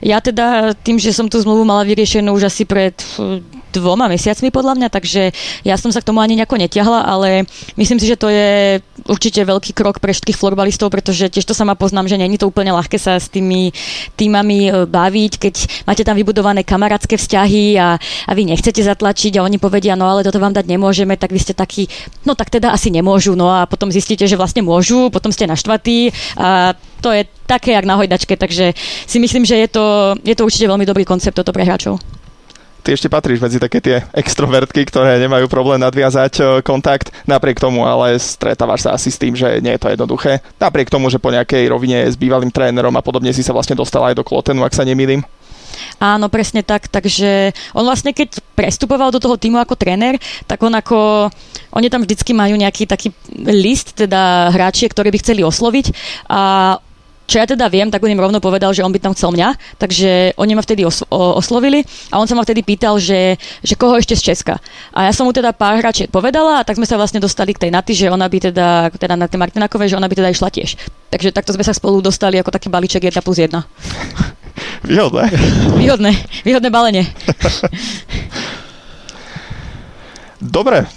Ja teda tým, že som tú zmluvu mala vyriešenú už asi pred dvoma mesiacmi podľa mňa, takže ja som sa k tomu ani nejako netiahla, ale myslím si, že to je určite veľký krok pre všetkých florbalistov, pretože tiež to sama poznám, že není to úplne ľahké sa s tými týmami e, baviť, keď máte tam vybudované kamarátske vzťahy a, a vy nechcete zatlačiť a oni povedia, no ale toto vám dať nemôžeme, tak vy ste takí, no tak teda asi nemôžu, no a potom zistíte, že vlastne môžu, potom ste naštvatí a to je také, jak na hojdačke, takže si myslím, že je to, je to určite veľmi dobrý koncept toto pre hráčov ty ešte patríš medzi také tie extrovertky, ktoré nemajú problém nadviazať e, kontakt. Napriek tomu ale stretávaš sa asi s tým, že nie je to jednoduché. Napriek tomu, že po nejakej rovine s bývalým trénerom a podobne si sa vlastne dostal aj do Klotenu, ak sa nemýlim. Áno, presne tak. Takže on vlastne, keď prestupoval do toho týmu ako tréner, tak on ako... Oni tam vždycky majú nejaký taký list, teda hráči, ktorí by chceli osloviť a čo ja teda viem, tak on im rovno povedal, že on by tam chcel mňa, takže oni ma vtedy os- oslovili a on sa ma vtedy pýtal, že, že koho ešte z Česka. A ja som mu teda pár hráčiek povedala a tak sme sa vlastne dostali k tej Naty, že ona by teda, teda na tej Martinakové, že ona by teda išla tiež. Takže takto sme sa spolu dostali ako taký balíček 1 plus 1. Výhodné. Výhodné, výhodné balenie. Dobre,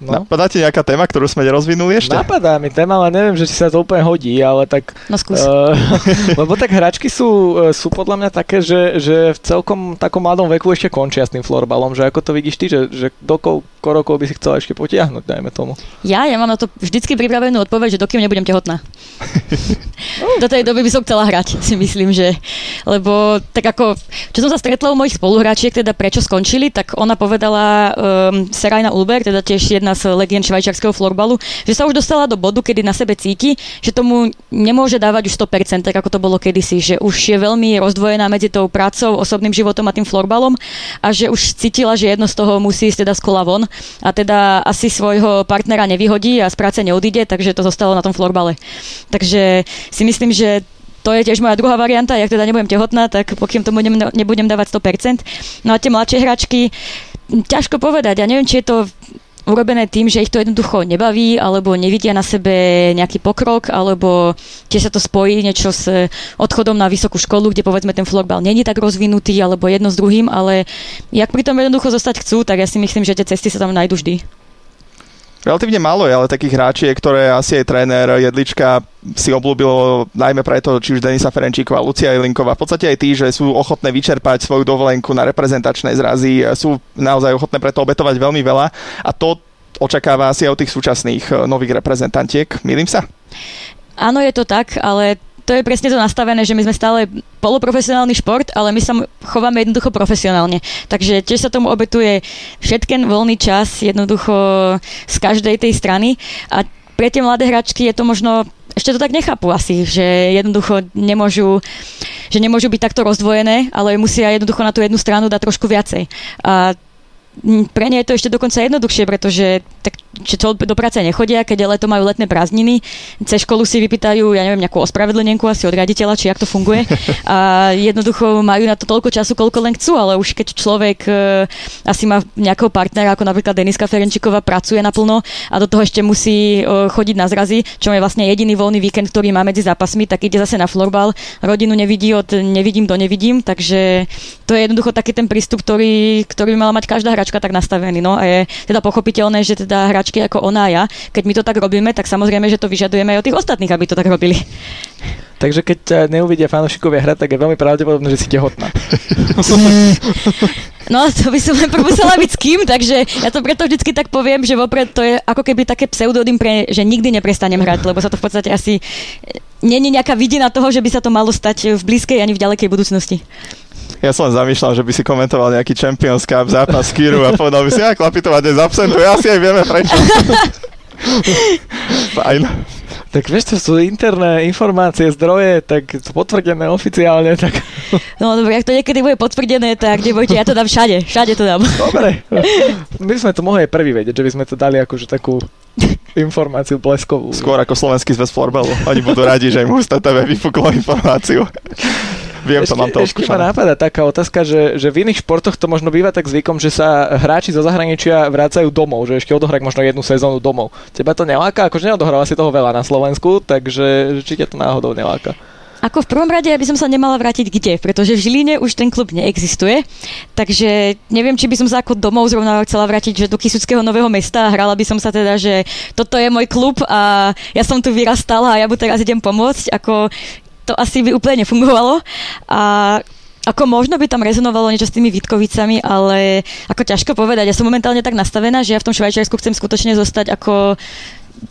No. Napadá ti nejaká téma, ktorú sme nerozvinuli ešte? Napadá mi téma, ale neviem, že či sa to úplne hodí, ale tak... No skús. Uh, lebo tak hračky sú, eh, sú podľa mňa také, že, že v celkom takom mladom veku ešte končia s tým florbalom, že ako to vidíš ty, že, že do koľko rokov by si chcela ešte potiahnuť, dajme tomu. Ja, ja mám na to vždycky pripravenú odpoveď, že dokým nebudem tehotná. do tej doby by som chcela hrať, si myslím, že... Lebo tak ako, čo som sa stretla u mojich spoluhráčiek, teda prečo skončili, tak ona povedala um, Serajna Ulber, teda tiež jedna jedna z legend švajčiarského florbalu, že sa už dostala do bodu, kedy na sebe cíti, že tomu nemôže dávať už 100%, tak ako to bolo kedysi, že už je veľmi rozdvojená medzi tou prácou, osobným životom a tým florbalom a že už cítila, že jedno z toho musí ísť teda z kola von a teda asi svojho partnera nevyhodí a z práce neodíde, takže to zostalo na tom florbale. Takže si myslím, že to je tiež moja druhá varianta, ja teda nebudem tehotná, tak pokým tomu nebudem dávať 100%. No a tie mladšie hračky, ťažko povedať, ja neviem, či je to urobené tým, že ich to jednoducho nebaví, alebo nevidia na sebe nejaký pokrok, alebo tiež sa to spojí niečo s odchodom na vysokú školu, kde povedzme ten florbal není tak rozvinutý, alebo jedno s druhým, ale jak pri tom jednoducho zostať chcú, tak ja si myslím, že tie cesty sa tam nájdu vždy. Relatívne málo je ale takých hráčiek, ktoré asi aj tréner Jedlička si oblúbilo najmä preto, či už Denisa Ferenčíková, Lucia Jelinková, v podstate aj tí, že sú ochotné vyčerpať svoju dovolenku na reprezentačné zrazy, sú naozaj ochotné preto obetovať veľmi veľa a to očakáva asi aj od tých súčasných eh, nových reprezentantiek. Milím sa? Áno, je to tak, ale to je presne to nastavené, že my sme stále poloprofesionálny šport, ale my sa chováme jednoducho profesionálne. Takže tiež sa tomu obetuje všetken voľný čas jednoducho z každej tej strany a pre tie mladé hračky je to možno ešte to tak nechápu asi, že jednoducho nemôžu, že nemôžu byť takto rozdvojené, ale musia jednoducho na tú jednu stranu dať trošku viacej. A pre ne je to ešte dokonca jednoduchšie, pretože tak, to do práce nechodia, keď leto majú letné prázdniny, cez školu si vypýtajú, ja neviem, nejakú ospravedlnenku asi od raditeľa, či jak to funguje. A jednoducho majú na to toľko času, koľko len chcú, ale už keď človek e, asi má nejakého partnera, ako napríklad Deniska Ferenčiková, pracuje naplno a do toho ešte musí e, chodiť na zrazy, čo je vlastne jediný voľný víkend, ktorý má medzi zápasmi, tak ide zase na florbal. Rodinu nevidí od nevidím do nevidím, takže to je jednoducho taký ten prístup, ktorý, ktorý by mala mať každá hračka tak nastavený. No a je teda pochopiteľné, že teda hračky ako ona a ja, keď my to tak robíme, tak samozrejme, že to vyžadujeme aj od tých ostatných, aby to tak robili. Takže keď ťa neuvidia fanúšikovia hrať, tak je veľmi pravdepodobné, že si tehotná. No, to by som len musela byť s kým, takže ja to preto vždycky tak poviem, že vopred to je ako keby také pseudodym pre, že nikdy neprestanem hrať, lebo sa to v podstate asi není nejaká vidina toho, že by sa to malo stať v blízkej ani v ďalekej budúcnosti. Ja som zamýšľal, že by si komentoval nejaký Champions Cup zápas Kiru a povedal by si, ja Klapitová dnes absentuje, asi aj vieme prečo. Fajn. Tak vieš, to sú interné informácie, zdroje, tak sú potvrdené oficiálne, tak... No dobre, ak to niekedy bude potvrdené, tak nebojte, ja to dám všade, všade to dám. Dobre, my sme to mohli aj prvý vedieť, že by sme to dali akože takú informáciu bleskovú. Skôr ako slovenský zväz florbalu. Oni budú radi, že im Husta TV vypuklo informáciu. Viem, ešte, to mám to Ešte ma napadá taká otázka, že, že v iných športoch to možno býva tak zvykom, že sa hráči zo zahraničia vrácajú domov, že ešte odohrať možno jednu sezónu domov. Teba to neláka? Akože neodohráva si toho veľa na Slovensku, takže či ťa to náhodou neláka? Ako v prvom rade, aby som sa nemala vrátiť kde, pretože v Žiline už ten klub neexistuje, takže neviem, či by som sa ako domov zrovna chcela vrátiť že do Kisuckého nového mesta a hrala by som sa teda, že toto je môj klub a ja som tu vyrastala a ja mu teraz idem pomôcť, ako to asi by úplne nefungovalo. A ako možno by tam rezonovalo niečo s tými Vítkovicami, ale ako ťažko povedať. Ja som momentálne tak nastavená, že ja v tom Švajčiarsku chcem skutočne zostať ako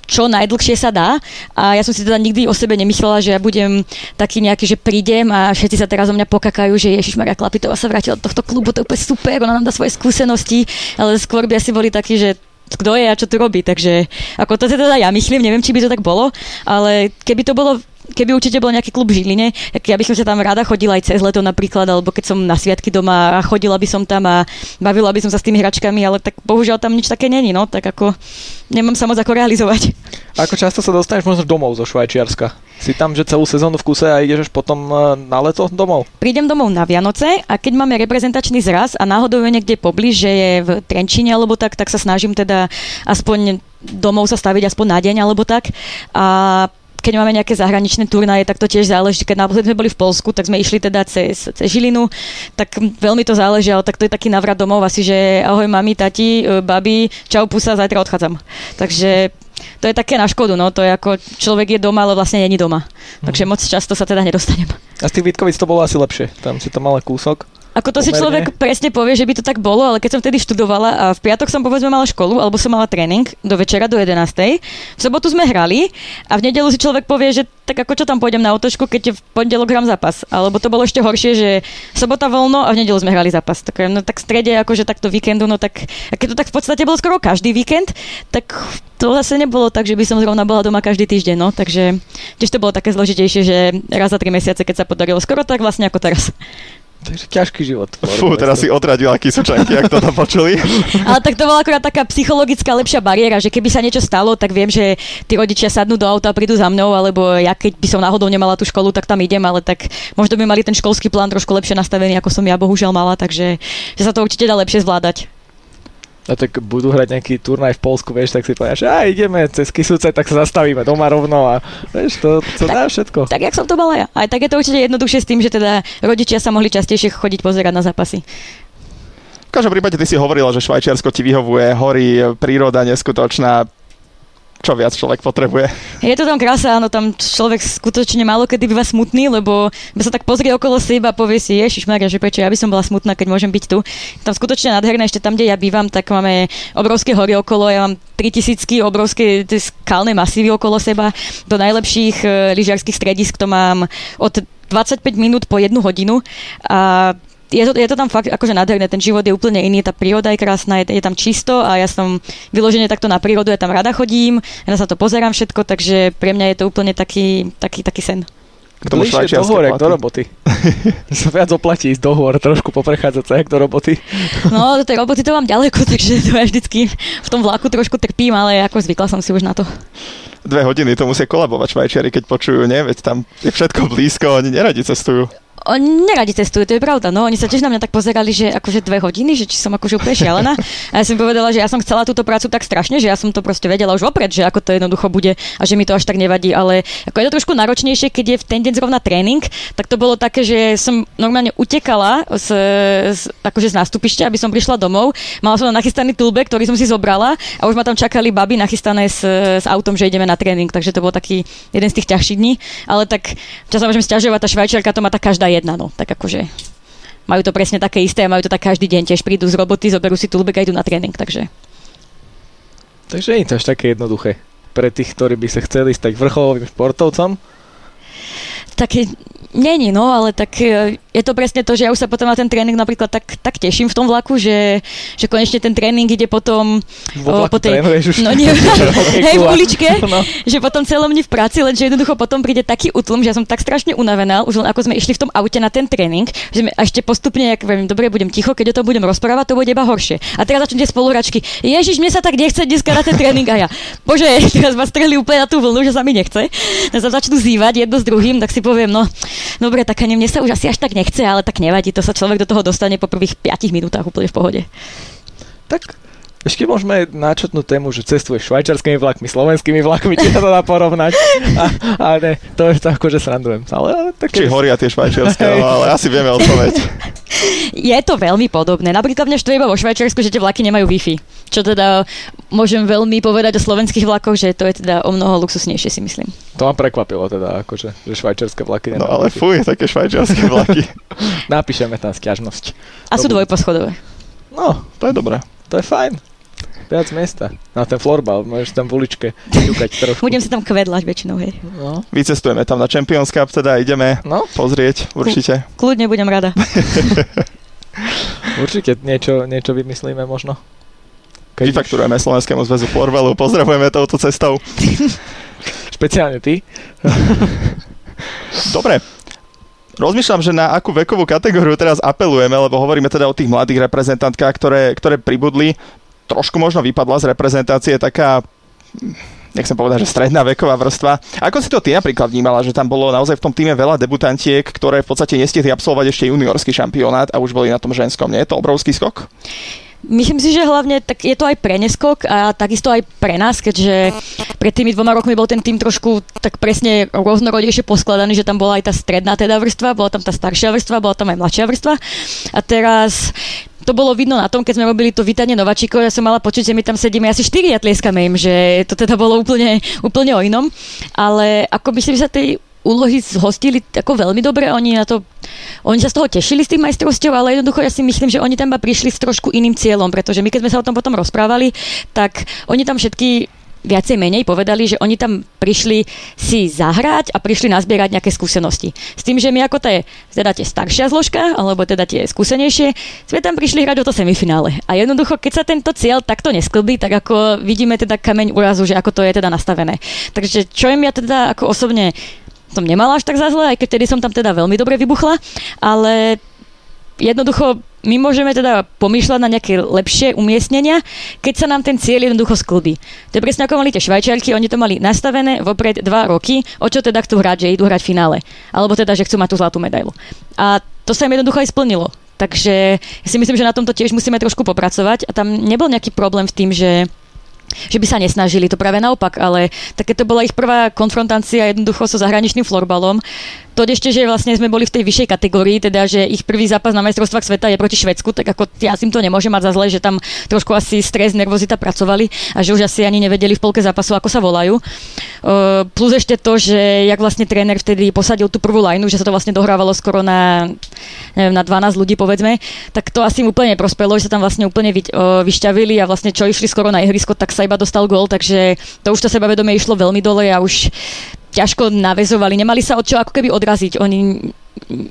čo najdlhšie sa dá. A ja som si teda nikdy o sebe nemyslela, že ja budem taký nejaký, že prídem a všetci sa teraz o mňa pokakajú, že Ježiš Maria Klapitová sa vrátila do tohto klubu, to je úplne super, ona nám dá svoje skúsenosti, ale skôr by asi boli takí, že kto je a čo tu robí. Takže ako to teda ja myslím, neviem, či by to tak bolo, ale keby to bolo keby určite bol nejaký klub v Žiline, tak ja by som sa tam rada chodila aj cez leto napríklad, alebo keď som na sviatky doma a chodila by som tam a bavila by som sa s tými hračkami, ale tak bohužiaľ tam nič také není, no, tak ako nemám sa moc ako realizovať. Ako často sa dostaneš možno domov zo Švajčiarska? Si tam, že celú sezónu v kuse a ideš potom e, na leto domov? Prídem domov na Vianoce a keď máme reprezentačný zraz a náhodou je niekde poblíž, že je v Trenčine alebo tak, tak sa snažím teda aspoň domov sa staviť aspoň na deň alebo tak. A keď máme nejaké zahraničné turnaje, tak to tiež záleží. Keď naposledy sme boli v Polsku, tak sme išli teda cez, cez Žilinu, tak veľmi to záleží, ale tak to je taký navrat domov asi, že ahoj mami, tati, e, babi, čau pusa, zajtra odchádzam. Takže to je také na škodu, no, to je ako človek je doma, ale vlastne není doma. Takže mhm. moc často sa teda nedostanem. A z tých Vítkovic to bolo asi lepšie, tam si to malé kúsok. Ako to pomerne. si človek presne povie, že by to tak bolo, ale keď som vtedy študovala a v piatok som povedzme mala školu, alebo som mala tréning do večera do 11. V sobotu sme hrali a v nedelu si človek povie, že tak ako čo tam pôjdem na otočku, keď v pondelok hrám zápas. Alebo to bolo ešte horšie, že sobota voľno a v nedelu sme hrali zápas. Tak, no, tak v strede akože takto víkendu, no tak a keď to tak v podstate bolo skoro každý víkend, tak to zase nebolo tak, že by som zrovna bola doma každý týždeň, no, takže tiež to bolo také zložitejšie, že raz za tri mesiace, keď sa podarilo skoro tak vlastne ako teraz. Takže ťažký život. Fú, teraz si odradila kysučanky, ak to tam počuli. Ale tak to bola akurát taká psychologická lepšia bariéra, že keby sa niečo stalo, tak viem, že tí rodičia sadnú do auta a prídu za mnou, alebo ja keď by som náhodou nemala tú školu, tak tam idem, ale tak možno by mali ten školský plán trošku lepšie nastavený, ako som ja bohužiaľ mala, takže že sa to určite dá lepšie zvládať a tak budú hrať nejaký turnaj v Polsku, vieš, tak si povedia, že a ideme cez Kisuce, tak sa zastavíme doma rovno a vieš, to, to tak, dá všetko. Tak, jak som to mala ja. Aj tak je to určite jednoduchšie s tým, že teda rodičia sa mohli častejšie chodiť pozerať na zápasy. V každom prípade ty si hovorila, že Švajčiarsko ti vyhovuje, hory, príroda neskutočná. Čo viac človek potrebuje. Je to tam krása, áno, tam človek skutočne málo kedy býva smutný, lebo sa tak pozrie okolo seba a povie si, ježiš Maria, že prečo ja by som bola smutná, keď môžem byť tu. Tam skutočne nádherné, ešte tam, kde ja bývam, tak máme obrovské hory okolo, ja mám 3000 obrovské skalné masívy okolo seba, do najlepších e, lyžiarských stredisk to mám od 25 minút po jednu hodinu a je to, je to tam fakt akože nádherné, ten život je úplne iný, tá príroda je krásna, je, je tam čisto a ja som vyložene takto na prírodu, ja tam rada chodím, ja sa to pozerám všetko, takže pre mňa je to úplne taký, taký, taký sen. K tomu do hôr, do roboty. sa viac oplatí ísť do hôr, trošku poprechádzať sa do roboty. no, do tej roboty to mám ďaleko, takže to ja vždycky v tom vlaku trošku trpím, ale ako zvykla som si už na to. Dve hodiny to musia kolabovať Švajčiari, keď počujú, nie? Veď tam je všetko blízko, oni neradi cestujú. Oni neradi cestujú, to je pravda. No, oni sa tiež na mňa tak pozerali, že akože dve hodiny, že či som akože úplne šialená. A ja som povedala, že ja som chcela túto prácu tak strašne, že ja som to proste vedela už opred, že ako to jednoducho bude a že mi to až tak nevadí. Ale ako je to trošku náročnejšie, keď je v ten deň zrovna tréning, tak to bolo také, že som normálne utekala z, z, akože z nástupišťa, aby som prišla domov. Mala som nachystaný tulbek, ktorý som si zobrala a už ma tam čakali baby nachystané s, s autom, že ideme na tréning. Takže to bol taký jeden z tých ťažších dní. Ale tak časom môžem stiažovať, tá švajčiarka to má tak každá jedna, no. Tak akože majú to presne také isté majú to tak každý deň. Tiež prídu z roboty, zoberú si tulbek a idú na tréning, takže... Takže nie je to až také jednoduché pre tých, ktorí by sa chceli stať vrcholovým športovcom. Také Není, no, ale tak e, je to presne to, že ja už sa potom na ten tréning napríklad tak, tak teším v tom vlaku, že, že konečne ten tréning ide potom o, po tej... Už. No nie, hej, v uličke, no. že potom celom dní v práci, lenže jednoducho potom príde taký utlm, že ja som tak strašne unavená, už len ako sme išli v tom aute na ten tréning, že sme, a ešte postupne, ak viem, dobre, budem ticho, keď o tom budem rozprávať, to bude iba horšie. A teraz začnú tie spoluhračky. Ježiš, mne sa tak nechce dneska na ten tréning a ja. Bože, teraz ma strhli úplne na tú vlnu, že sa mi nechce. Sa začnú zývať jedno s druhým, tak si poviem, no, dobre, tak ani mne sa už asi až tak nechce, ale tak nevadí, to sa človek do toho dostane po prvých 5 minútach úplne v pohode. Tak ešte môžeme načetnúť tému, že cestuješ švajčarskými vlakmi, slovenskými vlakmi, či sa to dá porovnať. A, a ne, to je to akože srandujem. Ale, ale tak či horia tie švajčiarske, no, ale asi vieme odpoveď. Je to veľmi podobné. Napríklad mňa štve iba vo Švajčiarsku, že tie vlaky nemajú Wi-Fi. Čo teda môžem veľmi povedať o slovenských vlakoch, že to je teda o mnoho luxusnejšie si myslím. To ma prekvapilo teda, akože, že švajčiarske vlaky nemajú No ale Wi-Fi. fuj, také švajčiarske vlaky. Napíšeme tam stiažnosť. A sú dvojposchodové. No, to je dobré. To je fajn viac miesta. Na ten florbal, môžeš tam v uličke ťukať trošku. Budem si tam kvedlať väčšinou, hej. No. Vycestujeme tam na Champions Cup, teda ideme no. pozrieť, určite. Kľudne budem rada. určite niečo, niečo vymyslíme možno. Keď Vyfakturujeme už... Slovenskému zväzu Florbalu, pozdravujeme touto cestou. Špeciálne ty. Dobre, Rozmýšľam, že na akú vekovú kategóriu teraz apelujeme, lebo hovoríme teda o tých mladých reprezentantkách, ktoré, ktoré pribudli trošku možno vypadla z reprezentácie taká nechcem povedať, že stredná veková vrstva. Ako si to ty napríklad vnímala, že tam bolo naozaj v tom týme veľa debutantiek, ktoré v podstate nestihli absolvovať ešte juniorský šampionát a už boli na tom ženskom. Nie je to obrovský skok? Myslím si, že hlavne tak je to aj pre neskok a takisto aj pre nás, keďže pred tými dvoma rokmi bol ten tým trošku tak presne rôznorodejšie poskladaný, že tam bola aj tá stredná teda vrstva, bola tam tá staršia vrstva, bola tam aj mladšia vrstva. A teraz to bolo vidno na tom, keď sme robili to vítanie nováčikov, ja som mala pocit, že my tam sedíme asi štyri a tlieskame im, že to teda bolo úplne, úplne o inom. Ale ako by sa tej úlohy zhostili ako veľmi dobre, oni na to oni sa z toho tešili s tým majstrovstvou, ale jednoducho ja si myslím, že oni tam prišli s trošku iným cieľom, pretože my keď sme sa o tom potom rozprávali, tak oni tam všetky viacej menej povedali, že oni tam prišli si zahrať a prišli nazbierať nejaké skúsenosti. S tým, že my ako tie, teda tie staršia zložka, alebo teda tie skúsenejšie, sme tam prišli hrať o to semifinále. A jednoducho, keď sa tento cieľ takto nesklbí, tak ako vidíme teda kameň úrazu, že ako to je teda nastavené. Takže čo im ja teda ako osobne som nemala až tak za zle, aj keď tedy som tam teda veľmi dobre vybuchla, ale jednoducho my môžeme teda pomýšľať na nejaké lepšie umiestnenia, keď sa nám ten cieľ jednoducho sklbí. To je presne ako mali tie švajčiarky, oni to mali nastavené vopred dva roky, o čo teda chcú hrať, že idú hrať v finále. Alebo teda, že chcú mať tú zlatú medailu. A to sa im jednoducho aj splnilo. Takže ja si myslím, že na tomto tiež musíme trošku popracovať a tam nebol nejaký problém v tým, že že by sa nesnažili, to práve naopak, ale také to bola ich prvá konfrontácia jednoducho so zahraničným florbalom. To ešte, že vlastne sme boli v tej vyššej kategórii, teda že ich prvý zápas na majstrovstvách sveta je proti Švedsku, tak ako ja si to nemôžem mať za zle, že tam trošku asi stres, nervozita pracovali a že už asi ani nevedeli v polke zápasu, ako sa volajú. Plus ešte to, že jak vlastne tréner vtedy posadil tú prvú lineu, že sa to vlastne dohrávalo skoro na, neviem, na 12 ľudí povedzme, tak to asi im úplne neprospelo, že sa tam vlastne úplne vy, vyšťavili a vlastne čo išli skoro na ihrisko, tak sa iba dostal gól, takže to už to sebavedomie išlo veľmi dole a už ťažko navezovali, nemali sa od čo ako keby odraziť. Oni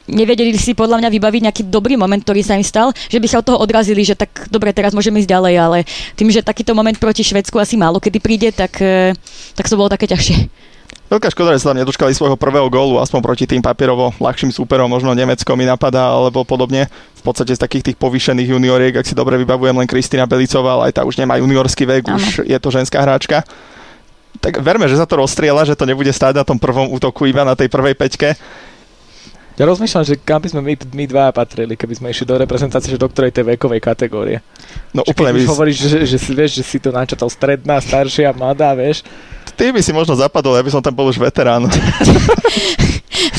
nevedeli si podľa mňa vybaviť nejaký dobrý moment, ktorý sa im stal, že by sa od toho odrazili, že tak dobre, teraz môžeme ísť ďalej, ale tým, že takýto moment proti Švedsku asi málo kedy príde, tak, e, tak to bolo také ťažšie. Veľká škoda, že sa tam nedočkali svojho prvého gólu, aspoň proti tým papierovo ľahším súperom, možno Nemecko mi napadá, alebo podobne. V podstate z takých tých povýšených junioriek, ak si dobre vybavujem, len Kristina Belicová, ale aj tá už nemá juniorský vek, ano. už je to ženská hráčka tak verme, že sa to rozstriela, že to nebude stáť na tom prvom útoku iba na tej prvej peťke. Ja rozmýšľam, že kam by sme my, my dva patrili, keby sme išli do reprezentácie, že do ktorej tej vekovej kategórie. No Čiže úplne by... hovoríš, že, že, si vieš, že si to načatal stredná, staršia, mladá, vieš. Ty by si možno zapadol, ja by som tam bol už veterán.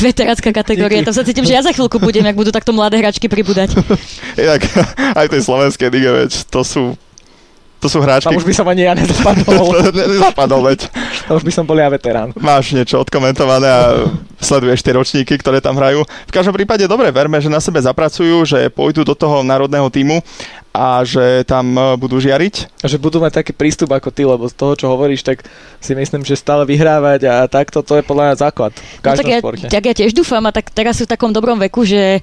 Veteránska kategória, tam sa cítim, že ja za chvíľku budem, ak budú takto mladé hračky pribúdať. Inak aj tej slovenskej lige, to sú to sú hráčky... Tam už by som ani ja nezapadol. nezapadol, veď. To už by som bol ja veterán. Máš niečo odkomentované a sleduješ tie ročníky, ktoré tam hrajú. V každom prípade dobre, verme, že na sebe zapracujú, že pôjdu do toho národného týmu a že tam e, budú žiariť. A že budú mať taký prístup ako ty, lebo z toho, čo hovoríš, tak si myslím, že stále vyhrávať a takto, to je podľa mňa základ v každom no, tak ja, sporte. Tak ja tiež dúfam a tak teraz sú v takom dobrom veku, že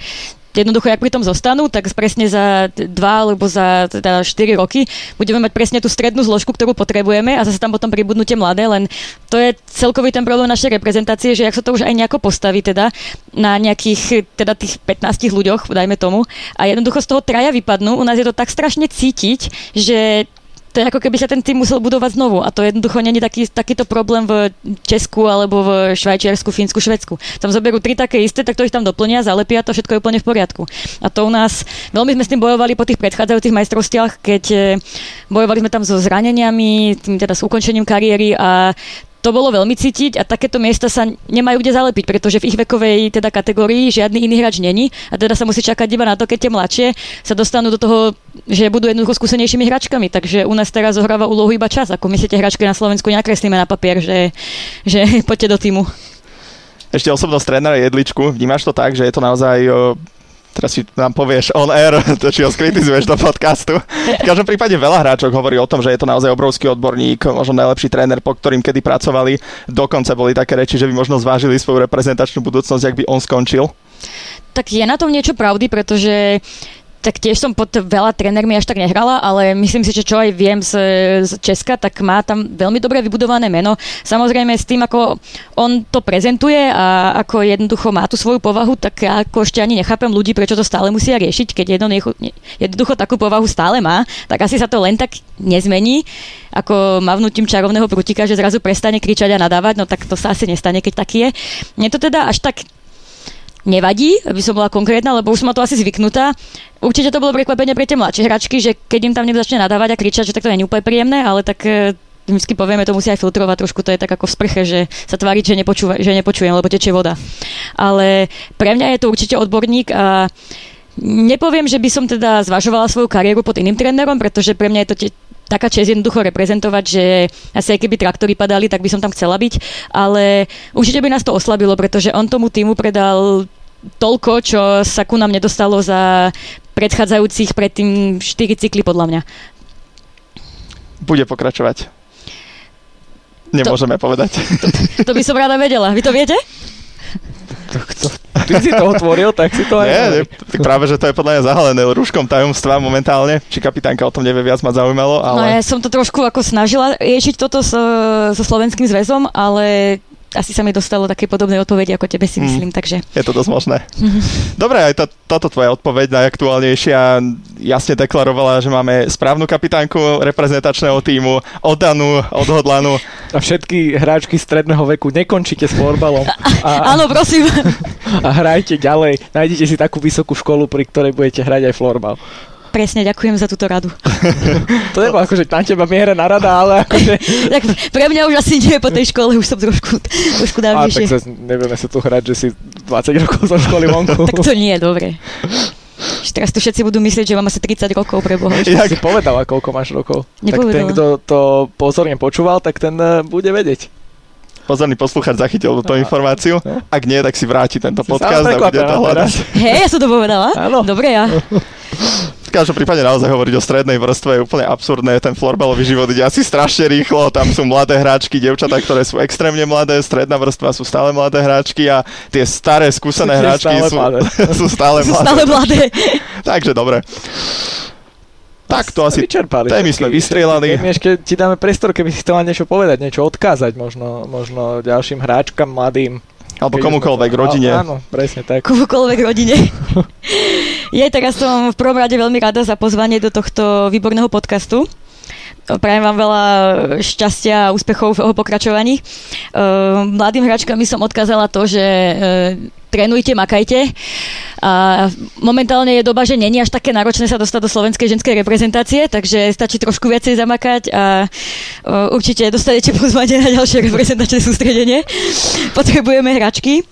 jednoducho, ak pri tom zostanú, tak presne za dva alebo za teda 4 roky budeme mať presne tú strednú zložku, ktorú potrebujeme a zase tam potom pribudnú tie mladé, len to je celkový ten problém našej reprezentácie, že ak sa to už aj nejako postaví teda na nejakých teda tých 15 ľuďoch, dajme tomu, a jednoducho z toho traja vypadnú, u nás je to tak strašne cítiť, že to je ako keby sa ten tým musel budovať znovu a to jednoducho není taký, takýto problém v Česku alebo v Švajčiarsku, Fínsku, Švedsku. Tam zoberú tri také isté, tak to ich tam doplnia, zalepia, to všetko je úplne v poriadku. A to u nás, veľmi sme s tým bojovali po tých predchádzajúcich majstrovstiach, keď eh, bojovali sme tam so zraneniami, tým teda s ukončením kariéry a to bolo veľmi cítiť a takéto miesta sa nemajú kde zalepiť, pretože v ich vekovej teda kategórii žiadny iný hráč není a teda sa musí čakať iba na to, keď tie mladšie sa dostanú do toho, že budú jednoducho skúsenejšími hračkami. Takže u nás teraz zohráva úlohu iba čas. Ako my si tie hračky na Slovensku nakreslíme na papier, že, že poďte do týmu. Ešte osobnosť trénera Jedličku, vnímaš to tak, že je to naozaj teraz si nám povieš on air, to či ho skritizuješ do podcastu. V každom prípade veľa hráčok hovorí o tom, že je to naozaj obrovský odborník, možno najlepší tréner, po ktorým kedy pracovali. Dokonca boli také reči, že by možno zvážili svoju reprezentačnú budúcnosť, ak by on skončil. Tak je na tom niečo pravdy, pretože tak tiež som pod veľa trénermi až tak nehrala, ale myslím si, že čo aj viem z, z Česka, tak má tam veľmi dobre vybudované meno. Samozrejme s tým, ako on to prezentuje a ako jednoducho má tú svoju povahu, tak ja ako ešte ani nechápem ľudí, prečo to stále musia riešiť, keď jednoducho, jednoducho takú povahu stále má, tak asi sa to len tak nezmení, ako mavnutím čarovného prútika, že zrazu prestane kričať a nadávať, no tak to sa asi nestane, keď taký je. Mne to teda až tak nevadí, aby som bola konkrétna, lebo už som to asi zvyknutá. Určite to bolo prekvapenie pre tie mladšie hračky, že keď im tam niekto začne nadávať a kričať, že tak to nie je úplne príjemné, ale tak e, vždy povieme, to musí aj filtrovať trošku, to je tak ako v sprche, že sa tváriť, že, nepočúva, že nepočujem, lebo tečie voda. Ale pre mňa je to určite odborník a nepoviem, že by som teda zvažovala svoju kariéru pod iným trénerom, pretože pre mňa je to te- taká čest jednoducho reprezentovať, že asi aj keby traktory padali, tak by som tam chcela byť, ale určite by nás to oslabilo, pretože on tomu týmu predal toľko, čo sa ku nám nedostalo za predchádzajúcich predtým 4 cykly podľa mňa. Bude pokračovať. Nemôžeme to, povedať. To, to by som rada vedela. Vy to viete? To, ty si to otvoril, tak si to aj... Nie, nie, práve, že to je podľa mňa zahalené rúškom tajomstva momentálne. Či kapitánka o tom nevie viac, ma zaujímalo, ale... No ja som to trošku ako snažila riešiť toto so, so Slovenským zväzom, ale asi sa mi dostalo také podobné odpovede ako tebe si mhm. myslím, mm. takže... Je to dosť možné. Dobre, aj tá, táto tvoja odpoveď najaktuálnejšia jasne deklarovala, že máme správnu kapitánku reprezentačného týmu, oddanú, odhodlanú. A všetky hráčky stredného veku, nekončíte s florbalom. A, Áno, prosím. A hrajte ďalej. Nájdete si takú vysokú školu, pri ktorej budete hrať aj florbal Presne, ďakujem za túto radu. to nebolo akože na teba miere na rada, ale akože... tak pre mňa už asi nie po tej škole, už som trošku, trošku dávnejšie. A tak sa, nebudeme sa tu hrať, že si 20 rokov zo školy vonku. tak to nie je dobre. Teraz tu všetci budú myslieť, že mám asi 30 rokov pre Boha. Ja si povedala, koľko máš rokov. Nepovedala. Tak ten, kto to pozorne počúval, tak ten uh, bude vedieť. Pozorný poslucháč zachytil túto informáciu. No. Ak nie, tak si vráti tento si podcast a bude to hľadať. Hej, ja som to povedala? Áno. Dobre, ja. V každom prípade naozaj hovoriť o strednej vrstve je úplne absurdné. Ten florbalový život ide asi strašne rýchlo. Tam sú mladé hráčky, devčatá, ktoré sú extrémne mladé, stredná vrstva sú stále mladé hráčky a tie staré skúsené hráčky stále sú, sú stále mladé. Sú stále mladé. Takže dobre. Tak to asi vyčerpali. Témy sme vystrelali. Ešte ti dáme priestor, keby si chcel niečo povedať, niečo odkázať možno, možno ďalším hráčkam, mladým. Alebo komukoľvek to... rodine. Áno, presne tak. Komukoľvek rodine. ja teraz som v prvom rade veľmi rada za pozvanie do tohto výborného podcastu. Prajem vám veľa šťastia a úspechov v jeho pokračovaní. Mladým hráčkam som odkázala to, že trénujte, makajte. A momentálne je doba, že není až také náročné sa dostať do slovenskej ženskej reprezentácie, takže stačí trošku viacej zamakať a určite dostanete pozvanie na ďalšie reprezentačné sústredenie. Potrebujeme hračky.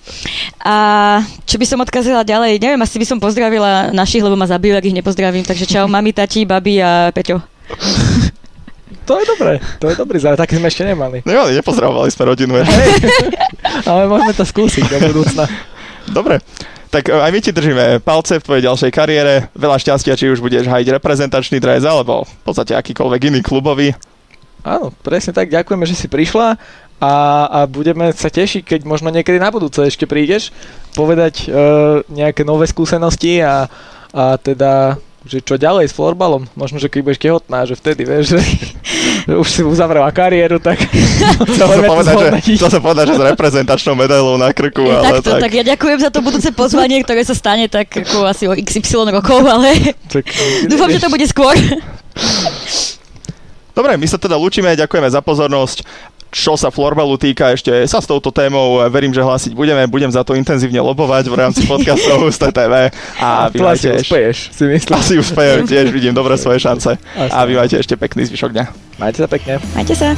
A čo by som odkazila ďalej, neviem, asi by som pozdravila našich, lebo ma zabijú, ak ich nepozdravím. Takže čau mami, tati, babi a Peťo. To je dobré, to je dobrý záver, také sme ešte nemali. Nemali, nepozdravovali sme rodinu ešte. Ale môžeme to skúsiť do budúcna. Dobre, tak aj my ti držíme palce v tvojej ďalšej kariére. Veľa šťastia, či už budeš hajiť reprezentačný dres, alebo v podstate akýkoľvek iný klubový. Áno, presne tak. Ďakujeme, že si prišla a, a budeme sa tešiť, keď možno niekedy na budúce ešte prídeš povedať uh, nejaké nové skúsenosti a, a teda že čo ďalej s florbalom, možno, že keď budeš tehotná, že vtedy, vieš, že, že už si uzavrela kariéru, tak to sa povedať, že, povedať, že s reprezentačnou medailou na krku, ale Takto, tak. tak. ja ďakujem za to budúce pozvanie, ktoré sa stane tak ako asi o XY rokov, ale tak, dúfam, že to bude skôr. Dobre, my sa teda lúčime, ďakujeme za pozornosť čo sa florbalu týka, ešte sa s touto témou verím, že hlásiť budeme. Budem za to intenzívne lobovať v rámci podcastov z TTV. A vy majte asi uspeješ, si myslím. Asi uspejem, tiež vidím dobre svoje šance. Asi. A vy majte ešte pekný zvyšok dňa. Majte sa pekne. Majte sa.